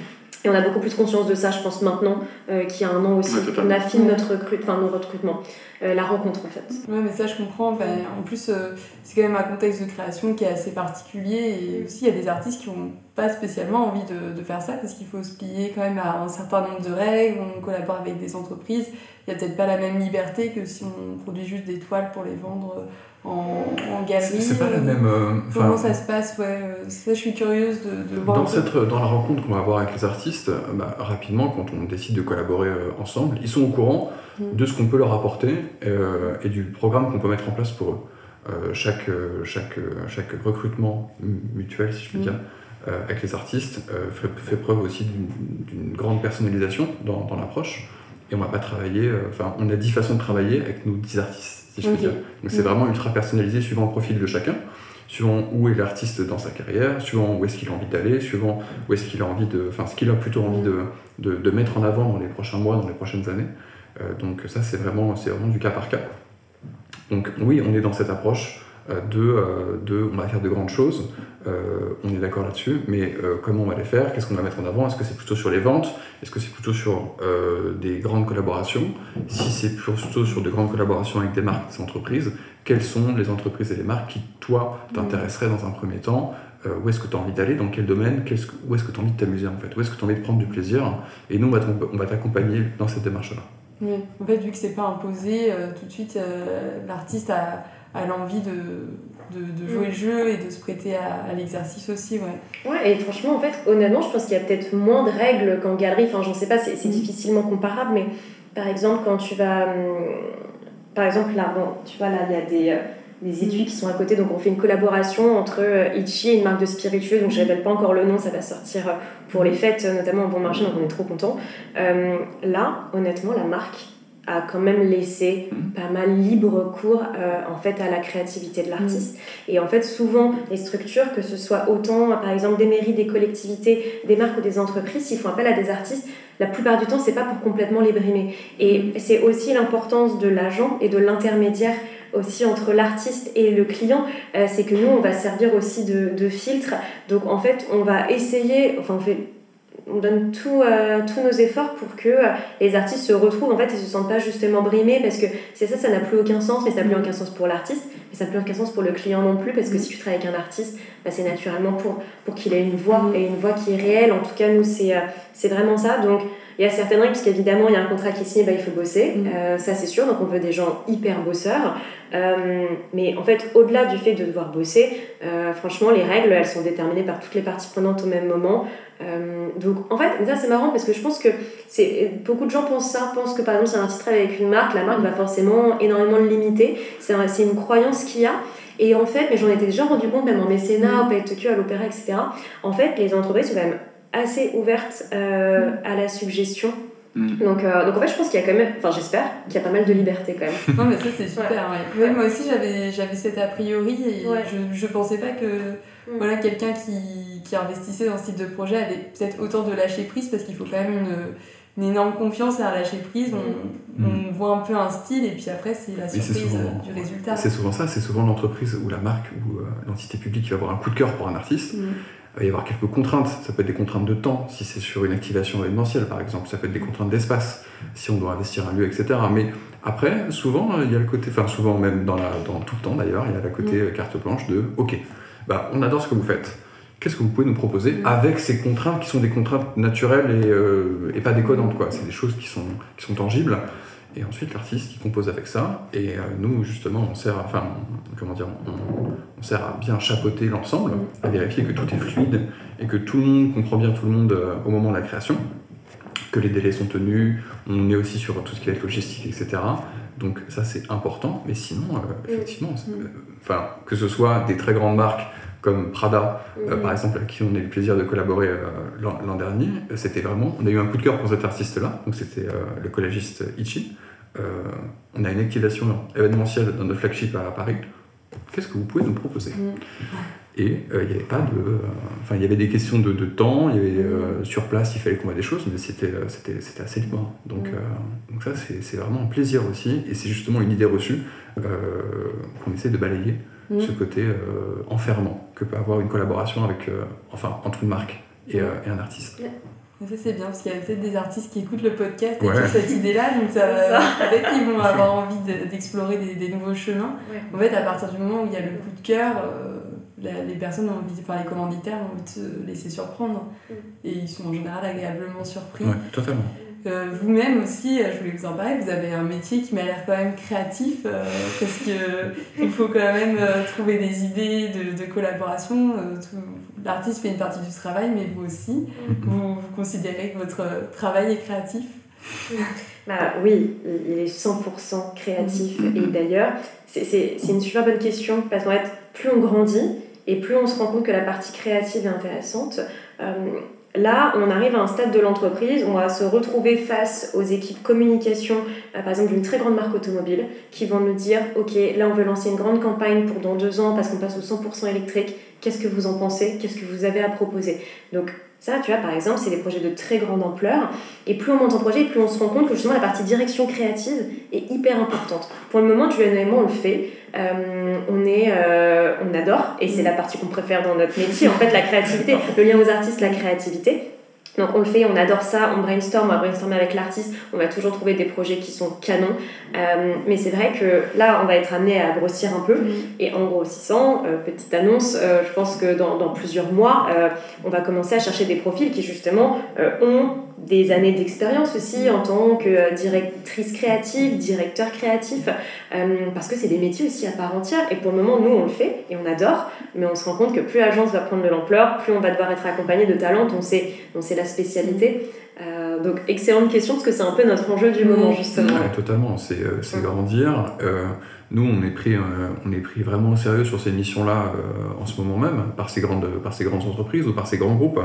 Et on a beaucoup plus conscience de ça, je pense, maintenant, euh, qu'il y a un an aussi. on affine notre recrute, enfin, nos recrutements, euh, la rencontre en fait. Ouais, mais ça, je comprends. en plus, euh, c'est quand même un contexte de création qui est assez particulier. Et aussi, il y a des artistes qui n'ont pas spécialement envie de, de faire ça parce qu'il faut se plier quand même à un certain nombre de règles. On collabore avec des entreprises. Il n'y a peut-être pas la même liberté que si on produit juste des toiles pour les vendre en, en galerie C'est pas la même. Euh, comment ça se passe ouais, euh, Ça, je suis curieuse de, de voir. Dans, cette, dans la rencontre qu'on va avoir avec les artistes, euh, bah, rapidement, quand on décide de collaborer ensemble, ils sont au courant mm. de ce qu'on peut leur apporter et du programme qu'on peut mettre en place pour eux. chaque, chaque, chaque recrutement mutuel, si je puis mm. dire, avec les artistes, fait, preuve aussi d'une grande personnalisation dans, dans l'approche. Et on va pas travailler, enfin, on a dix façons de travailler avec nos dix artistes. Donc c'est vraiment ultra personnalisé suivant le profil de chacun, suivant où est l'artiste dans sa carrière, suivant où est-ce qu'il a envie d'aller, suivant où est-ce qu'il a envie de, enfin ce qu'il a plutôt envie de, de, de, mettre en avant dans les prochains mois, dans les prochaines années. Euh, donc ça c'est vraiment, c'est vraiment du cas par cas. Donc oui, on est dans cette approche euh, de, euh, de, on va faire de grandes choses, euh, on est d'accord là-dessus, mais comment on va les faire Qu'est-ce qu'on va mettre en avant Est-ce que c'est plutôt sur les ventes Est-ce que c'est plutôt sur des grandes collaborations Si c'est plutôt sur de grandes collaborations avec des marques, des entreprises, quelles sont les entreprises et les marques qui, toi, t'intéresseraient dans un premier temps où est-ce que tu as envie d'aller, dans quel domaine, où est-ce que tu as envie de t'amuser en fait, où est-ce que tu as envie de prendre du plaisir, et nous on va t'accompagner dans cette démarche-là. Oui, en fait, vu que c'est pas imposé, tout de suite, l'artiste a, a l'envie de, de, de, jouer le jeu et de se prêter à, à l'exercice aussi. Ouais. ouais, et franchement, en fait, honnêtement, je pense qu'il y a peut-être moins de règles qu'en galerie. Enfin, j'en sais pas, c'est mm. difficilement comparable, mais par exemple, quand tu vas. Hum, par exemple, là, bon, tu vois, là, il y a des. Euh, des études qui sont à côté, donc on fait une collaboration entre euh, Ichi et une marque de spiritueux, donc je ne pas encore le nom, ça va sortir euh, pour les fêtes, notamment au bon marché, donc on est trop content. là, honnêtement, la marque, a quand même laissé mm. pas mal libre cours euh, en fait à la créativité de l'artiste mm. et en fait souvent les structures que ce soit autant par exemple des mairies des collectivités des marques ou des entreprises s'ils font appel à des artistes la plupart du temps c'est pas pour complètement les brimer et mm. c'est aussi l'importance de l'agent et de l'intermédiaire aussi entre l'artiste et le client, euh, c'est que nous, on va servir aussi de, de, filtre. Donc, en fait, on va essayer, enfin, on fait on donne tout, euh, tous nos efforts pour que euh, les artistes se retrouvent en fait et se sentent pas justement brimés parce que c'est ça, ça n'a plus aucun sens, mais ça n'a plus aucun sens pour l'artiste, mais ça n'a plus aucun sens pour le client non plus parce que mm. si tu travailles avec un artiste, bah, c'est naturellement pour, pour qu'il ait une voix mm. et une voix qui est réelle. En tout cas, nous, c'est, euh, c'est vraiment ça. Donc, il y a certaines règles, puisqu'évidemment, il y a un contrat qui est signé, bah, il faut bosser, ça c'est sûr, donc on veut des gens hyper bosseurs. mais en fait, au-delà du fait de devoir bosser, franchement, les règles, elles sont déterminées par toutes les parties prenantes au même moment. Euh, donc en fait, ça c'est marrant parce que je pense que c'est beaucoup de gens pensent ça, pensent que par exemple c'est un titre avec une marque, la marque va forcément énormément le limiter. C'est une croyance qu'il y a. Et en fait, mais j'en étais déjà rendu compte même en mécénat, au Pays Tokyo, à l'opéra, etc. En fait, les entreprises sont quand même assez ouvertes euh, à la suggestion. Mm. Donc, euh, donc en fait, je pense qu'il y a quand même, enfin j'espère qu'il y a pas mal de liberté quand même. non mais ça c'est super. Ouais. moi aussi j'avais j'avais cet a priori et je je pensais pas que Mm. Voilà, quelqu'un qui, qui, investissait dans ce type de projet avait peut-être autant de lâcher prise parce qu'il faut quand même une, une, énorme confiance à lâcher prise. On, mm. on, voit un peu un style et puis après, c'est la surprise du résultat. C'est souvent ça, c'est souvent l'entreprise ou la marque ou euh, l'entité publique qui va avoir un coup de cœur pour un artiste. Mm. Il va y avoir quelques contraintes. Ça peut être des contraintes de temps, si c'est sur une activation événementielle par exemple. Ça peut être des contraintes d'espace, si on doit investir un lieu, etc. Mais après, souvent, il y a le côté, enfin souvent même dans, la, dans tout le temps d'ailleurs, il y a le côté carte blanche de OK, bah, on adore ce que vous faites. Qu'est-ce que vous pouvez nous proposer mm. avec ces contraintes qui sont des contraintes naturelles et, euh, et pas déconnantes quoi? C'est des choses qui sont, qui sont tangibles. Et ensuite, l'artiste qui compose avec ça. Et euh, nous, justement, on sert, à, enfin, comment dire, on, sert à bien chapeauter l'ensemble, mm. à vérifier que tout est fluide et que tout le monde comprend bien tout le monde euh, au moment de la création, que les délais sont tenus. On est aussi sur tout ce qui est logistique, etc. Donc ça c'est important, mais sinon euh, effectivement, mm. enfin que ce soit des très grandes marques comme Prada, euh, mm. par exemple, avec qui on a eu le plaisir de collaborer l'an dernier, c'était vraiment, on a eu un coup de cœur pour cet artiste-là, donc c'était le collégiste Ichi. on a une activation événementielle dans notre flagship à Paris. Qu'est-ce que vous pouvez nous proposer? Mm. Et il n'y avait pas de. Enfin, il y avait des questions de, temps, il y avait, sur place, il fallait qu'on voit des choses, mais c'était assez libre. Donc, donc ça, c'est vraiment un plaisir aussi, et c'est justement une idée reçue qu'on essaie de balayer, ce côté enfermant que peut avoir une collaboration avec, enfin, entre une marque et, et un artiste. Ça c'est bien parce qu'il y a peut-être des artistes qui écoutent le podcast et qui ont cette idée-là, donc ça, peut-être qu'ils vont avoir envie d'explorer des, des, nouveaux chemins. En fait, à partir du moment où il y a le coup de cœur, les personnes ont envie, enfin les commanditaires ont envie de se laisser surprendre mm. et ils sont en général agréablement surpris. Ouais, totalement. Euh, vous-même aussi, euh, je voulais vous en parler, vous avez un métier qui m'a l'air quand même créatif euh, parce que il faut quand même trouver des idées de, de collaboration. L'artiste fait une partie du travail, mais vous aussi, mm. vous, vous considérez que votre travail est créatif? Bah, Oui, il est 100% créatif. Mm. Et d'ailleurs, c'est une super bonne question parce qu'en fait, plus on grandit et plus on se rend compte que la partie créative est intéressante. Là, on arrive à un stade de l'entreprise, on va se retrouver face aux équipes communication, euh, par exemple d'une très grande marque automobile, qui vont nous dire, OK, là on veut lancer une grande campagne pour dans deux ans parce qu'on passe au 100% électrique, qu'est-ce que vous en pensez, qu'est-ce que vous avez à proposer? Donc ça, tu vois, par exemple, c'est des projets de très grande ampleur. Et plus on monte en projet, plus on se rend compte que justement la partie direction créative est hyper importante. Pour le moment, Juliano et moi, on le fait. Euh, on, est, euh, on adore, et c'est la partie qu'on préfère dans notre métier, en fait, la créativité, le lien aux artistes, la créativité. Donc on le fait, on adore ça, on brainstorm, on va brainstormer avec l'artiste, on va toujours trouver des projets qui sont canons. Euh, mais c'est vrai que là, on va être amené à grossir un peu. Et en grossissant, euh, petite annonce, euh, je pense que dans, dans plusieurs mois, on va commencer à chercher des profils qui justement ont des années d'expérience aussi en tant que directrice créative, directeur créatif, parce que c'est des métiers aussi à part entière. Et pour le moment, nous, on le fait et on adore, mais on se rend compte que plus l'agence va prendre de l'ampleur, plus on va devoir être accompagné de talents dont c'est la spécialité. Euh, donc, excellente question, parce que c'est un peu notre enjeu du moment, justement. totalement, c'est euh, grandir. Euh, nous, on est, pris, on est pris vraiment au sérieux sur ces missions-là en ce moment même, par ces, grandes, par ces grandes entreprises ou par ces grands groupes.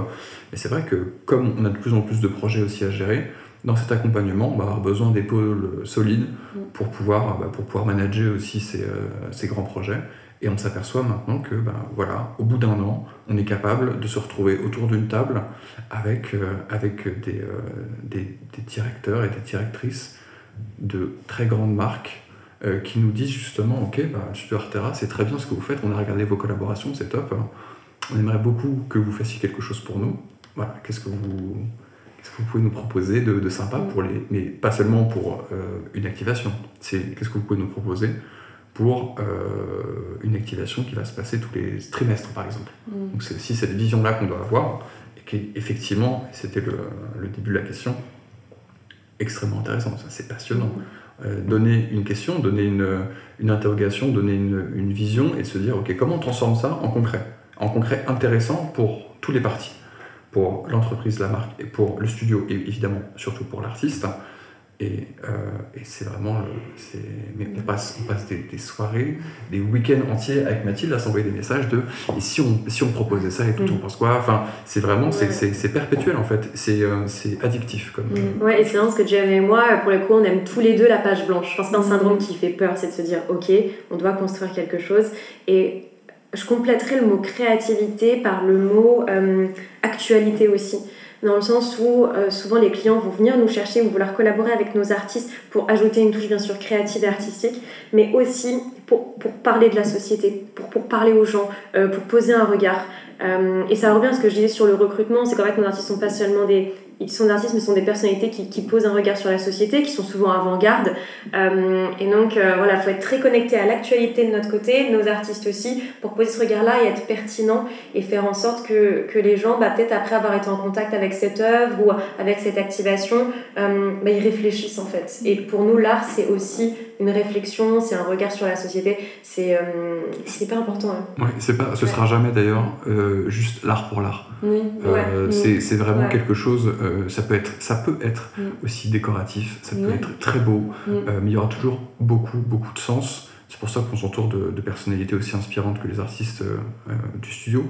Et c'est vrai que, comme on a de plus en plus de projets aussi à gérer, dans cet accompagnement, on va avoir besoin d'épaules solides mm. pour pouvoir, bah, pour pouvoir manager aussi ces, ces grands projets. Et on s'aperçoit maintenant que, ben, voilà, au bout d'un an, on est capable de se retrouver autour d'une table avec, euh, avec des, euh, des, des, directeurs et des directrices de très grandes marques euh, qui nous disent justement, ok, ben, Studio Artera, c'est très bien ce que vous faites, on a regardé vos collaborations, c'est top. On aimerait beaucoup que vous fassiez quelque chose pour nous. Voilà, qu'est-ce que vous, qu'est-ce que vous pouvez nous proposer de, de sympa pour les, mais pas seulement pour une activation. C'est qu'est-ce que vous pouvez nous proposer pour euh, une activation qui va se passer tous les trimestres, par exemple. Mm. Donc c'est aussi cette vision-là qu'on doit avoir, et qui effectivement, c'était le, le, début de la question, extrêmement intéressant, ça c'est passionnant. Mm. Euh, donner une question, donner une, une interrogation, donner une, une, vision, et se dire, ok, comment on transforme ça en concret? En concret intéressant pour tous les parties, pour l'entreprise, la marque, et pour le studio, et évidemment surtout pour l'artiste. Et, euh, et c'est vraiment. Mais on passe, on passe des, soirées, des week-ends entiers avec Mathilde à s'envoyer des messages de et si on, si on proposait ça et tout, on mm. pense quoi? Enfin, c'est vraiment. C'est perpétuel en fait. C'est euh, addictif. Comme, mm. Ouais, et c'est vraiment ce que Jamie et moi, pour le coup, on aime tous les deux la page blanche. Je pense que c'est un syndrome qui fait peur, c'est de se dire ok, on doit construire quelque chose. Et je compléterai le mot créativité par le mot euh, actualité aussi dans le sens où euh, souvent les clients vont venir nous chercher ou vouloir collaborer avec nos artistes pour ajouter une touche bien sûr créative et artistique, mais aussi pour, parler de la société, pour, parler aux gens, euh, pour poser un regard. Euh, et ça revient à ce que je disais sur le recrutement, c'est qu'en fait nos artistes sont pas seulement des, ils sont artistes, mais sont des personnalités qui, qui, posent un regard sur la société, qui sont souvent avant-garde. Euh, et donc, euh, voilà, il faut être très connecté à l'actualité de notre côté, nos artistes aussi, pour poser ce regard-là et être pertinent et faire en sorte que, que les gens, bah, peut-être après avoir été en contact avec cette œuvre ou avec cette activation, euh, bah, ils réfléchissent en fait. Et pour nous, l'art, c'est aussi une réflexion, c'est un regard sur la société. C'est hyper important. Hein. C'est pas, ce sera jamais d'ailleurs juste l'art pour l'art. Oui. C'est vraiment quelque chose euh, ça, peut être, ça peut être mm. aussi décoratif, ça peut être très beau, mm. euh, mais il y aura toujours beaucoup, beaucoup de sens. C'est pour ça qu'on s'entoure de, de, personnalités aussi inspirantes que les artistes euh, du studio.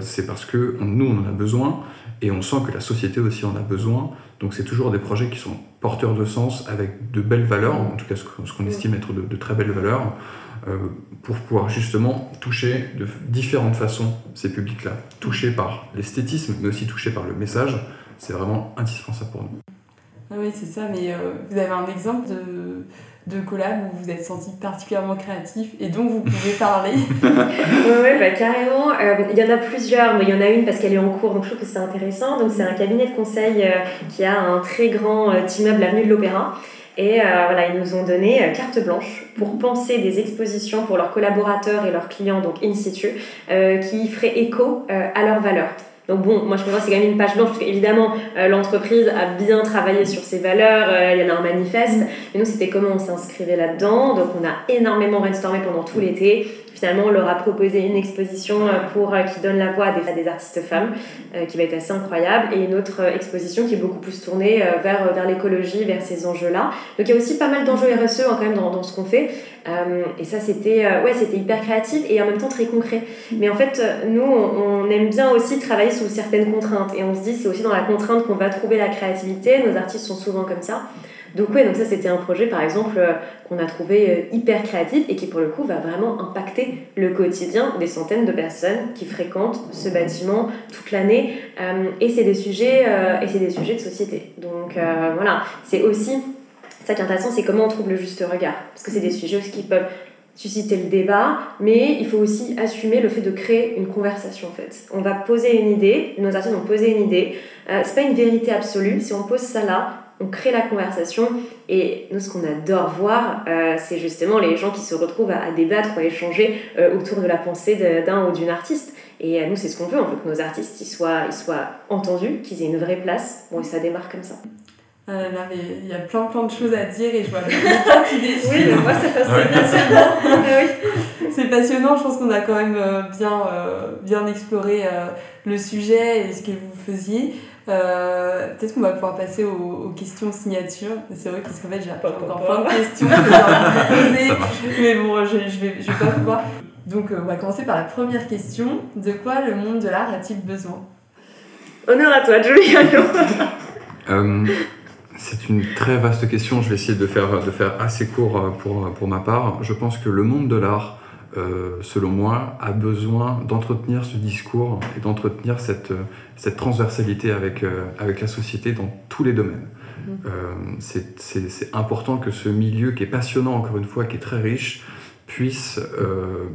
c'est parce que nous, on en a besoin et on sent que la société aussi en a besoin. Donc c'est toujours des projets qui sont porteurs de sens avec de belles valeurs, en tout cas ce qu'on estime être de, de, très belles valeurs, pour pouvoir justement toucher de différentes façons ces publics-là. Touchés par l'esthétisme, mais aussi touchés par le message c'est vraiment indispensable pour nous. Ah oui, c'est ça, mais euh, vous avez un exemple de, de collab où vous vous êtes senti particulièrement créatif et donc vous pouvez parler Oui, bah, carrément. Il y en a plusieurs, mais il y en a une parce qu'elle est en cours, donc je trouve que c'est intéressant. Donc c'est un cabinet de conseil qui a un très grand immeuble avenue de l'Opéra. Et voilà, ils nous ont donné carte blanche pour penser des expositions pour leurs collaborateurs et leurs clients, donc in situ, qui feraient écho à leurs valeurs. Donc bon, moi je voir c'est quand même une page blanche parce qu'évidemment euh, l'entreprise a bien travaillé sur ses valeurs, euh, il y en a un manifeste. Mais nous c'était comment on s'inscrivait là-dedans. Donc on a énormément brainstormé pendant tout l'été. Finalement, on leur a proposé une exposition euh, pour, qui donne la voix à des, artistes femmes, qui va être assez incroyable, et une autre exposition qui est beaucoup plus tournée vers, vers l'écologie, vers ces enjeux-là. Donc il y a aussi pas mal d'enjeux RSE hein, quand même dans, ce qu'on fait. et ça, c'était ouais, c'était hyper créatif et en même temps très concret. Mais en fait, nous, on aime bien aussi travailler sous certaines contraintes. Et on se dit, c'est aussi dans la contrainte qu'on va trouver la créativité. Nos artistes sont souvent comme ça. Donc ouais, donc ça c'était un projet par exemple euh, qu'on a trouvé euh, hyper créatif et qui pour le coup va vraiment impacter le quotidien des centaines de personnes qui fréquentent ce bâtiment toute l'année euh, et c'est des sujets et c'est des sujets de société. Donc voilà, c'est aussi ça qui est intéressant, c'est comment on trouve le juste regard parce que c'est des sujets aussi qui peuvent susciter le débat, mais il faut aussi assumer le fait de créer une conversation en fait. On va poser une idée, nos artistes vont poser une idée. Euh, c'est pas une vérité absolue. Si on pose ça là, on crée la conversation. Et nous, ce qu'on adore voir, euh, c'est justement les gens qui se retrouvent à, débattre ou à échanger euh, autour de la pensée d'un ou d'une artiste. Et nous, c'est ce qu'on veut. On veut que nos artistes ils soient, ils soient entendus, qu'ils aient une vraie place. Bon, et ça démarre comme ça. Ah mais il y a plein plein de choses à dire et je vois qui. Oui, mais moi c'est passionnant. oui. C'est passionnant, je pense qu'on a quand même euh, bien, euh, bien exploré euh, le sujet et ce que vous faisiez. Peut-être qu'on va pouvoir passer aux, questions signature. C'est vrai qu'en fait j'ai encore plein de questions que j'ai poser. Mais bon, je, je, vais, je vais pas pouvoir. Donc on va commencer par la première question. De quoi le monde de l'art a-t-il besoin? Honneur à toi, Juliano c'est une très vaste question. Je vais essayer de faire, de faire assez court euh, pour, pour ma part. Je pense que le monde de l'art, euh, selon moi, a besoin d'entretenir ce discours et d'entretenir cette, cette transversalité avec, euh, avec la société dans tous les domaines. Mmh. c'est important que ce milieu qui est passionnant, encore une fois, qui est très riche, puisse,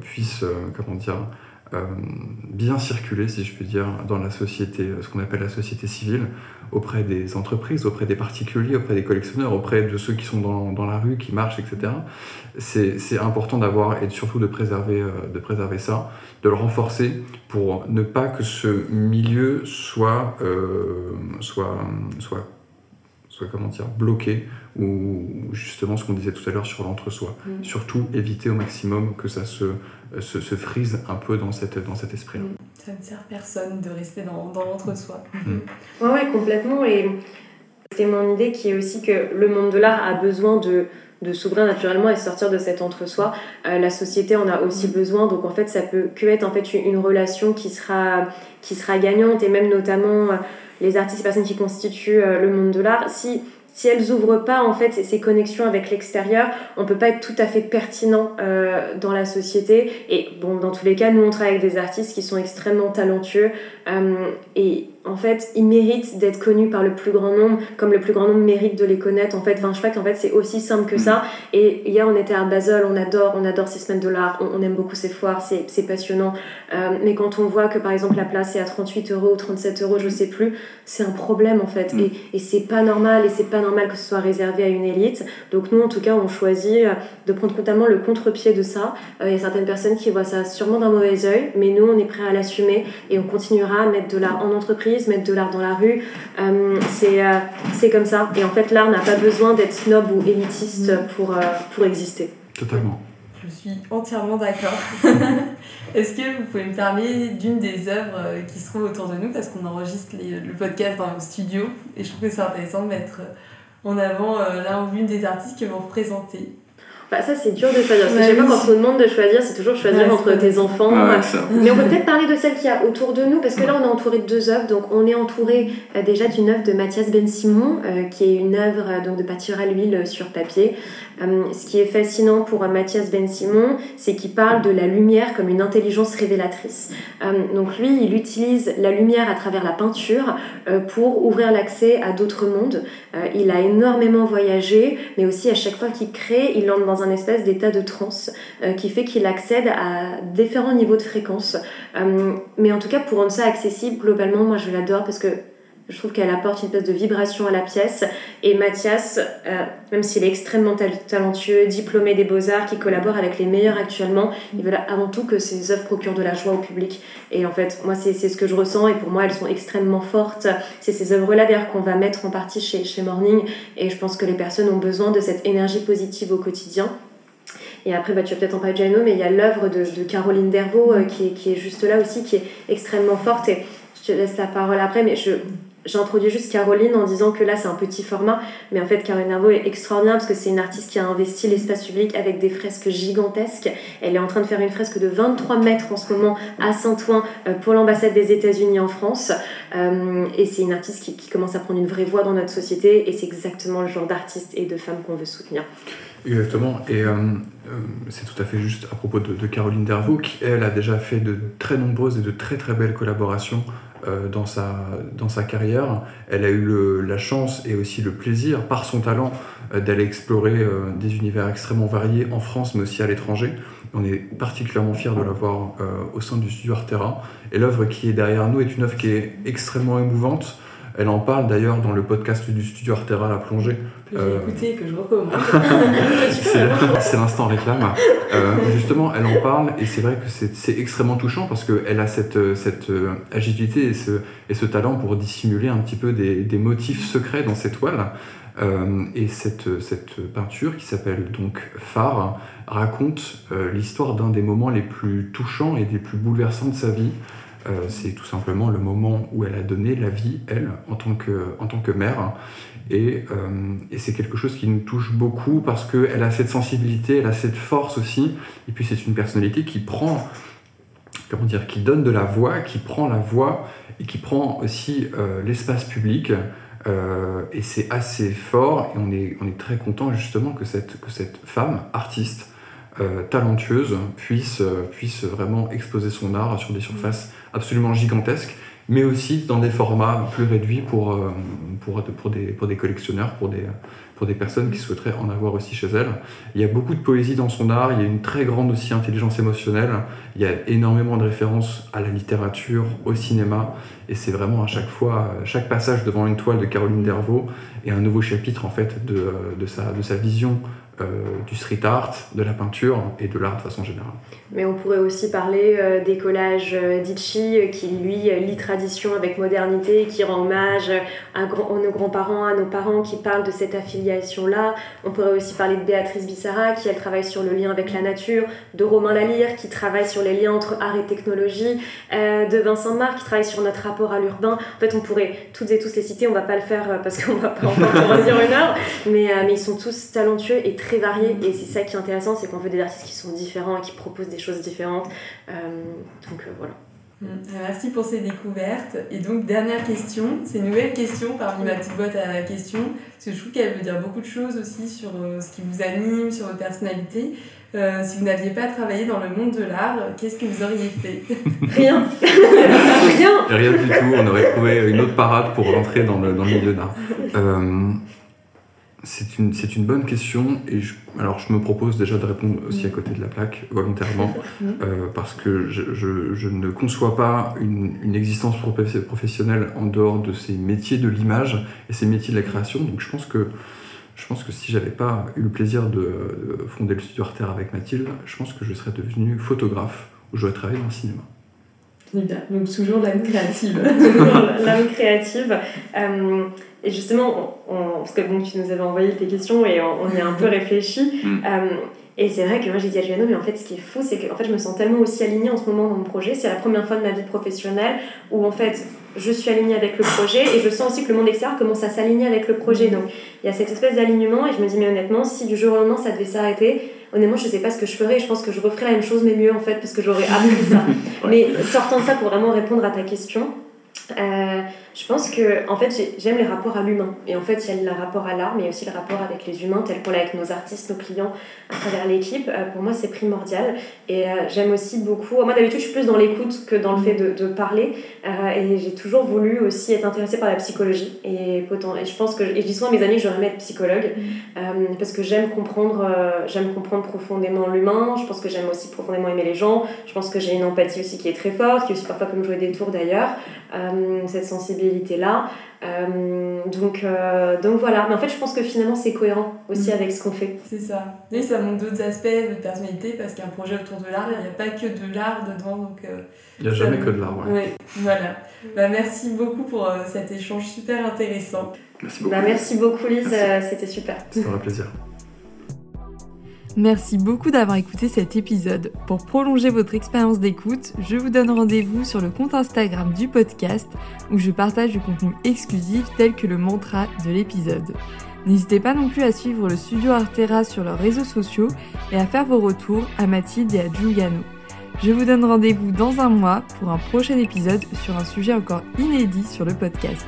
puisse comment dire, bien circuler, si je puis dire, dans la société, ce qu'on appelle la société civile, auprès des entreprises, auprès des particuliers, auprès des collectionneurs, auprès de ceux qui sont dans, dans la rue, qui marchent, etc. C'est important d'avoir et surtout de préserver, euh, de préserver ça, de le renforcer pour ne pas que ce milieu soit, euh, soit, soit soit comment dire, bloqué, ou justement ce qu'on disait tout à l'heure sur l'entre-soi. Mm. Surtout éviter au maximum que ça se, se, se, frise un peu dans, cette, dans cet esprit-là. Mm. Ça ne sert personne de rester dans, dans l'entre-soi. Mm. Oui, ouais, complètement. Et c'est mon idée qui est aussi que le monde de l'art a besoin de, de s'ouvrir naturellement et sortir de cet entre-soi. Euh, la société en a aussi besoin, donc en fait ça peut que être en fait une relation qui sera, qui sera gagnante et même notamment les artistes et personnes qui constituent euh, le monde de l'art, si si elles ouvrent pas en fait ces connexions avec l'extérieur, on peut pas être tout à fait pertinent euh, dans la société. Et bon, dans tous les cas, nous on travaille avec des artistes qui sont extrêmement talentueux euh, et en fait, ils méritent d'être connus par le plus grand nombre, comme le plus grand nombre mérite de les connaître. En fait, enfin, je crois qu'en fait, c'est aussi simple que ça. Et hier, on était à Basel, on adore, on adore ces semaines de l'art, on, aime beaucoup ces foires, c'est passionnant. Euh, mais quand on voit que, par exemple, la place est à 38 euros ou 37 euros, je sais plus, c'est un problème, en fait. Mm. Et, et c'est pas normal, et c'est pas normal que ce soit réservé à une élite. Donc, nous, en tout cas, on choisit euh, de prendre totalement le contre-pied de ça. Euh, il y a certaines personnes qui voient ça sûrement d'un mauvais oeil, mais nous, on est prêt à l'assumer et on continuera à mettre de l'art en entreprise mettre de l'art dans la rue. Euh, euh, c'est comme ça. Et en fait, l'art n'a pas besoin d'être snob ou élitiste mm. pour, euh, pour exister. Totalement. Je suis entièrement d'accord. Est-ce que vous pouvez me parler d'une des œuvres qui se trouvent autour de nous? Parce qu'on enregistre le podcast dans le studio et je trouve que c'est intéressant de mettre en avant l'un ou l'une des artistes que vous représentez. Bah, ça, c'est dur de choisir. Parce que je sais pas, quand on nous demande de choisir, c'est toujours choisir entre tes enfants. mais on peut peut-être parler de celle qu'il y a autour de nous, parce que là, on est entouré de deux œuvres. Donc, on est entouré euh, déjà d'une œuvre de Mathias Ben Simon, euh, qui est une œuvre euh, donc, de pâture à l'huile sur papier. ce qui est fascinant pour Mathias Ben Simon, c'est qu'il parle de la lumière comme une intelligence révélatrice. donc lui, il utilise la lumière à travers la peinture pour ouvrir l'accès à d'autres mondes. il a énormément voyagé, mais aussi à chaque fois qu'il crée, il entre dans un espèce d'état de transe qui fait qu'il accède à différents niveaux de fréquence. mais en tout cas, pour rendre ça accessible, globalement, moi je l'adore parce que je trouve qu'elle apporte une espèce de vibration à la pièce. Et Mathias, euh, même s'il est extrêmement talentueux, diplômé des beaux-arts, qui collabore avec les meilleurs actuellement, il veut avant tout que ses œuvres procurent de la joie au public. Et en fait, moi, c'est ce que je ressens. Et pour moi, elles sont extrêmement fortes. C'est ces œuvres-là, d'ailleurs, qu'on va mettre en partie chez, chez Morning. Et je pense que les personnes ont besoin de cette énergie positive au quotidien. Et après, bah, tu vas peut-être en parler, Jano, mais il y a l'œuvre de, de, Caroline Dervaux euh, qui, qui, est, juste là aussi, qui est extrêmement forte. Et je te laisse la parole après, mais je, J'introduis juste Caroline en disant que là c'est un petit format, mais en fait Caroline Nervo est extraordinaire parce que c'est une artiste qui a investi l'espace public avec des fresques gigantesques. Elle est en train de faire une fresque de 23 mètres en ce moment à Saint-Ouen euh, pour l'ambassade des États-Unis en France. Euh, et c'est une artiste qui, commence à prendre une vraie voix dans notre société et c'est exactement le genre d'artiste et de femme qu'on veut soutenir. Exactement, et euh, c'est tout à fait juste à propos de, Caroline Dervaux qui, elle, a déjà fait de très nombreuses et de très très belles collaborations euh, dans, sa, dans sa carrière. Elle a eu la chance et aussi le plaisir, par son talent, euh, d'aller explorer euh, des univers extrêmement variés en France, mais aussi à l'étranger. On est particulièrement fiers de l'avoir au sein du studio Artera. Et l'œuvre qui est derrière nous est une œuvre qui est extrêmement émouvante. Elle en parle d'ailleurs dans le podcast du studio Artera La Plongée, que j'ai euh, écouté que je recommande. c'est l'instant réclame. Euh, justement, elle en parle et c'est vrai que c'est extrêmement touchant parce qu'elle a cette, cette euh, agilité et ce, et ce talent pour dissimuler un petit peu des, des motifs secrets dans ses toiles. et cette, cette peinture qui s'appelle donc Phare raconte l'histoire d'un des moments les plus touchants et des plus bouleversants de sa vie. C'est tout simplement le moment où elle a donné la vie, elle, en tant que, mère. Et, euh, et c'est quelque chose qui nous touche beaucoup parce qu'elle a cette sensibilité, elle a cette force aussi. Et puis c'est une personnalité qui prend, comment dire, qui donne de la voix, qui prend la voix et qui prend aussi euh, l'espace public. Euh, et c'est assez fort et on est, très content justement que cette, femme, artiste, talentueuse, puisse vraiment exposer son art sur des surfaces absolument gigantesques mais aussi dans des formats plus réduits pour, euh, pour, pour, des, pour des collectionneurs, pour des, pour des personnes qui souhaiteraient en avoir aussi chez elles. Il y a beaucoup de poésie dans son art, il y a une très grande aussi intelligence émotionnelle, il y a énormément de références à la littérature, au cinéma, et c'est vraiment à chaque fois, chaque passage devant une toile de Caroline Dervaux est un nouveau chapitre en fait de, de, sa, de sa vision euh, du street art, de la peinture et de l'art de façon générale. Mais on pourrait aussi parler euh, des collages euh, d'Itchi qui lui lit tradition avec modernité, qui rend hommage à, nos grands-parents, à nos parents, qui parlent de cette affiliation-là. On pourrait aussi parler de Béatrice Bissara qui elle travaille sur le lien avec la nature, de Romain Lalire qui travaille sur les liens entre art et technologie, de Vincent Marc qui travaille sur notre rapport à l'urbain. En fait, on pourrait toutes et tous les citer, on va pas le faire parce qu'on va pas en dire une heure, mais, mais ils sont tous talentueux et très variés et c'est ça qui est intéressant, c'est qu'on veut des artistes qui sont différents et qui proposent des choses différentes. Euh, donc euh, voilà. Mm. Euh, merci pour ces découvertes. Et donc, dernière question, c'est une nouvelle question parmi ma petite boîte à questions, parce que je trouve qu'elle veut dire beaucoup de choses aussi sur ce qui vous anime, sur votre personnalité. si vous n'aviez pas travaillé dans le monde de l'art, qu'est-ce que vous auriez fait? Rien Rien Rien du tout, on aurait trouvé une autre parade pour rentrer dans le, dans le milieu d'art. C'est une, c'est une bonne question et je, alors je me propose déjà de répondre aussi à côté de la plaque volontairement euh, parce que je, je, je, ne conçois pas une, une, existence professionnelle en dehors de ces métiers de l'image et ces métiers de la création donc je pense que je pense que si j'avais pas eu le plaisir de, fonder le studio Arter avec Mathilde je pense que je serais devenu photographe ou j'aurais travaillé dans le cinéma donc toujours l'âme créative. l'âme créative. Euh, et justement, on, parce que bon, tu nous avais envoyé tes questions et on, y a un peu réfléchi. Mm. Euh, et c'est vrai que moi j'ai dit à Juliano, mais en fait ce qui est fou, c'est que en fait, je me sens tellement aussi alignée en ce moment dans mon projet. C'est la première fois de ma vie professionnelle où en fait je suis alignée avec le projet et je sens aussi que le monde extérieur commence à s'aligner avec le projet. Donc il y a cette espèce d'alignement et je me dis, mais honnêtement, si du jour au lendemain ça devait s'arrêter, honnêtement, je sais pas ce que je ferais. Je pense que je referais la même chose, mais mieux en fait, parce que j'aurais appris ça. Mais sortant de ça pour vraiment répondre à ta question, euh, Je pense que, en fait, j'aime les rapports à l'humain. Et en fait, il y a le rapport à l'art, mais aussi le rapport avec les humains, tel qu'on l'a avec nos artistes, nos clients, à travers l'équipe. Euh, pour moi, c'est primordial. Et euh, j'aime aussi beaucoup. Moi, d'habitude, je suis plus dans l'écoute que dans le fait de, de parler. Euh, et j'ai toujours voulu aussi être intéressée par la psychologie. Et, et je pense que. Et je dis souvent à mes amis que je vais être psychologue. Mm. parce que j'aime comprendre, j'aime comprendre profondément l'humain. Je pense que j'aime aussi profondément aimer les gens. Je pense que j'ai une empathie aussi qui est très forte, qui est aussi parfois comme jouer des tours d'ailleurs. cette sensibilité-là. Euh, donc, euh, donc voilà, mais en fait je pense que finalement c'est cohérent aussi mm. avec ce qu'on fait. C'est ça. Et ça montre d'autres aspects de personnalité parce qu'un projet autour de l'art, il n'y a pas que de l'art dedans. Donc, euh, il n'y a jamais que de l'art, ouais. voilà. Bah, merci beaucoup pour cet échange super intéressant. Merci beaucoup. Bah, merci beaucoup Lise, c'était super. C'était un plaisir. Merci beaucoup d'avoir écouté cet épisode. Pour prolonger votre expérience d'écoute, je vous donne rendez-vous sur le compte Instagram du podcast où je partage du contenu exclusif tel que le mantra de l'épisode. N'hésitez pas non plus à suivre le studio Artera sur leurs réseaux sociaux et à faire vos retours à Mathilde et à Giuliano. Je vous donne rendez-vous dans un mois pour un prochain épisode sur un sujet encore inédit sur le podcast.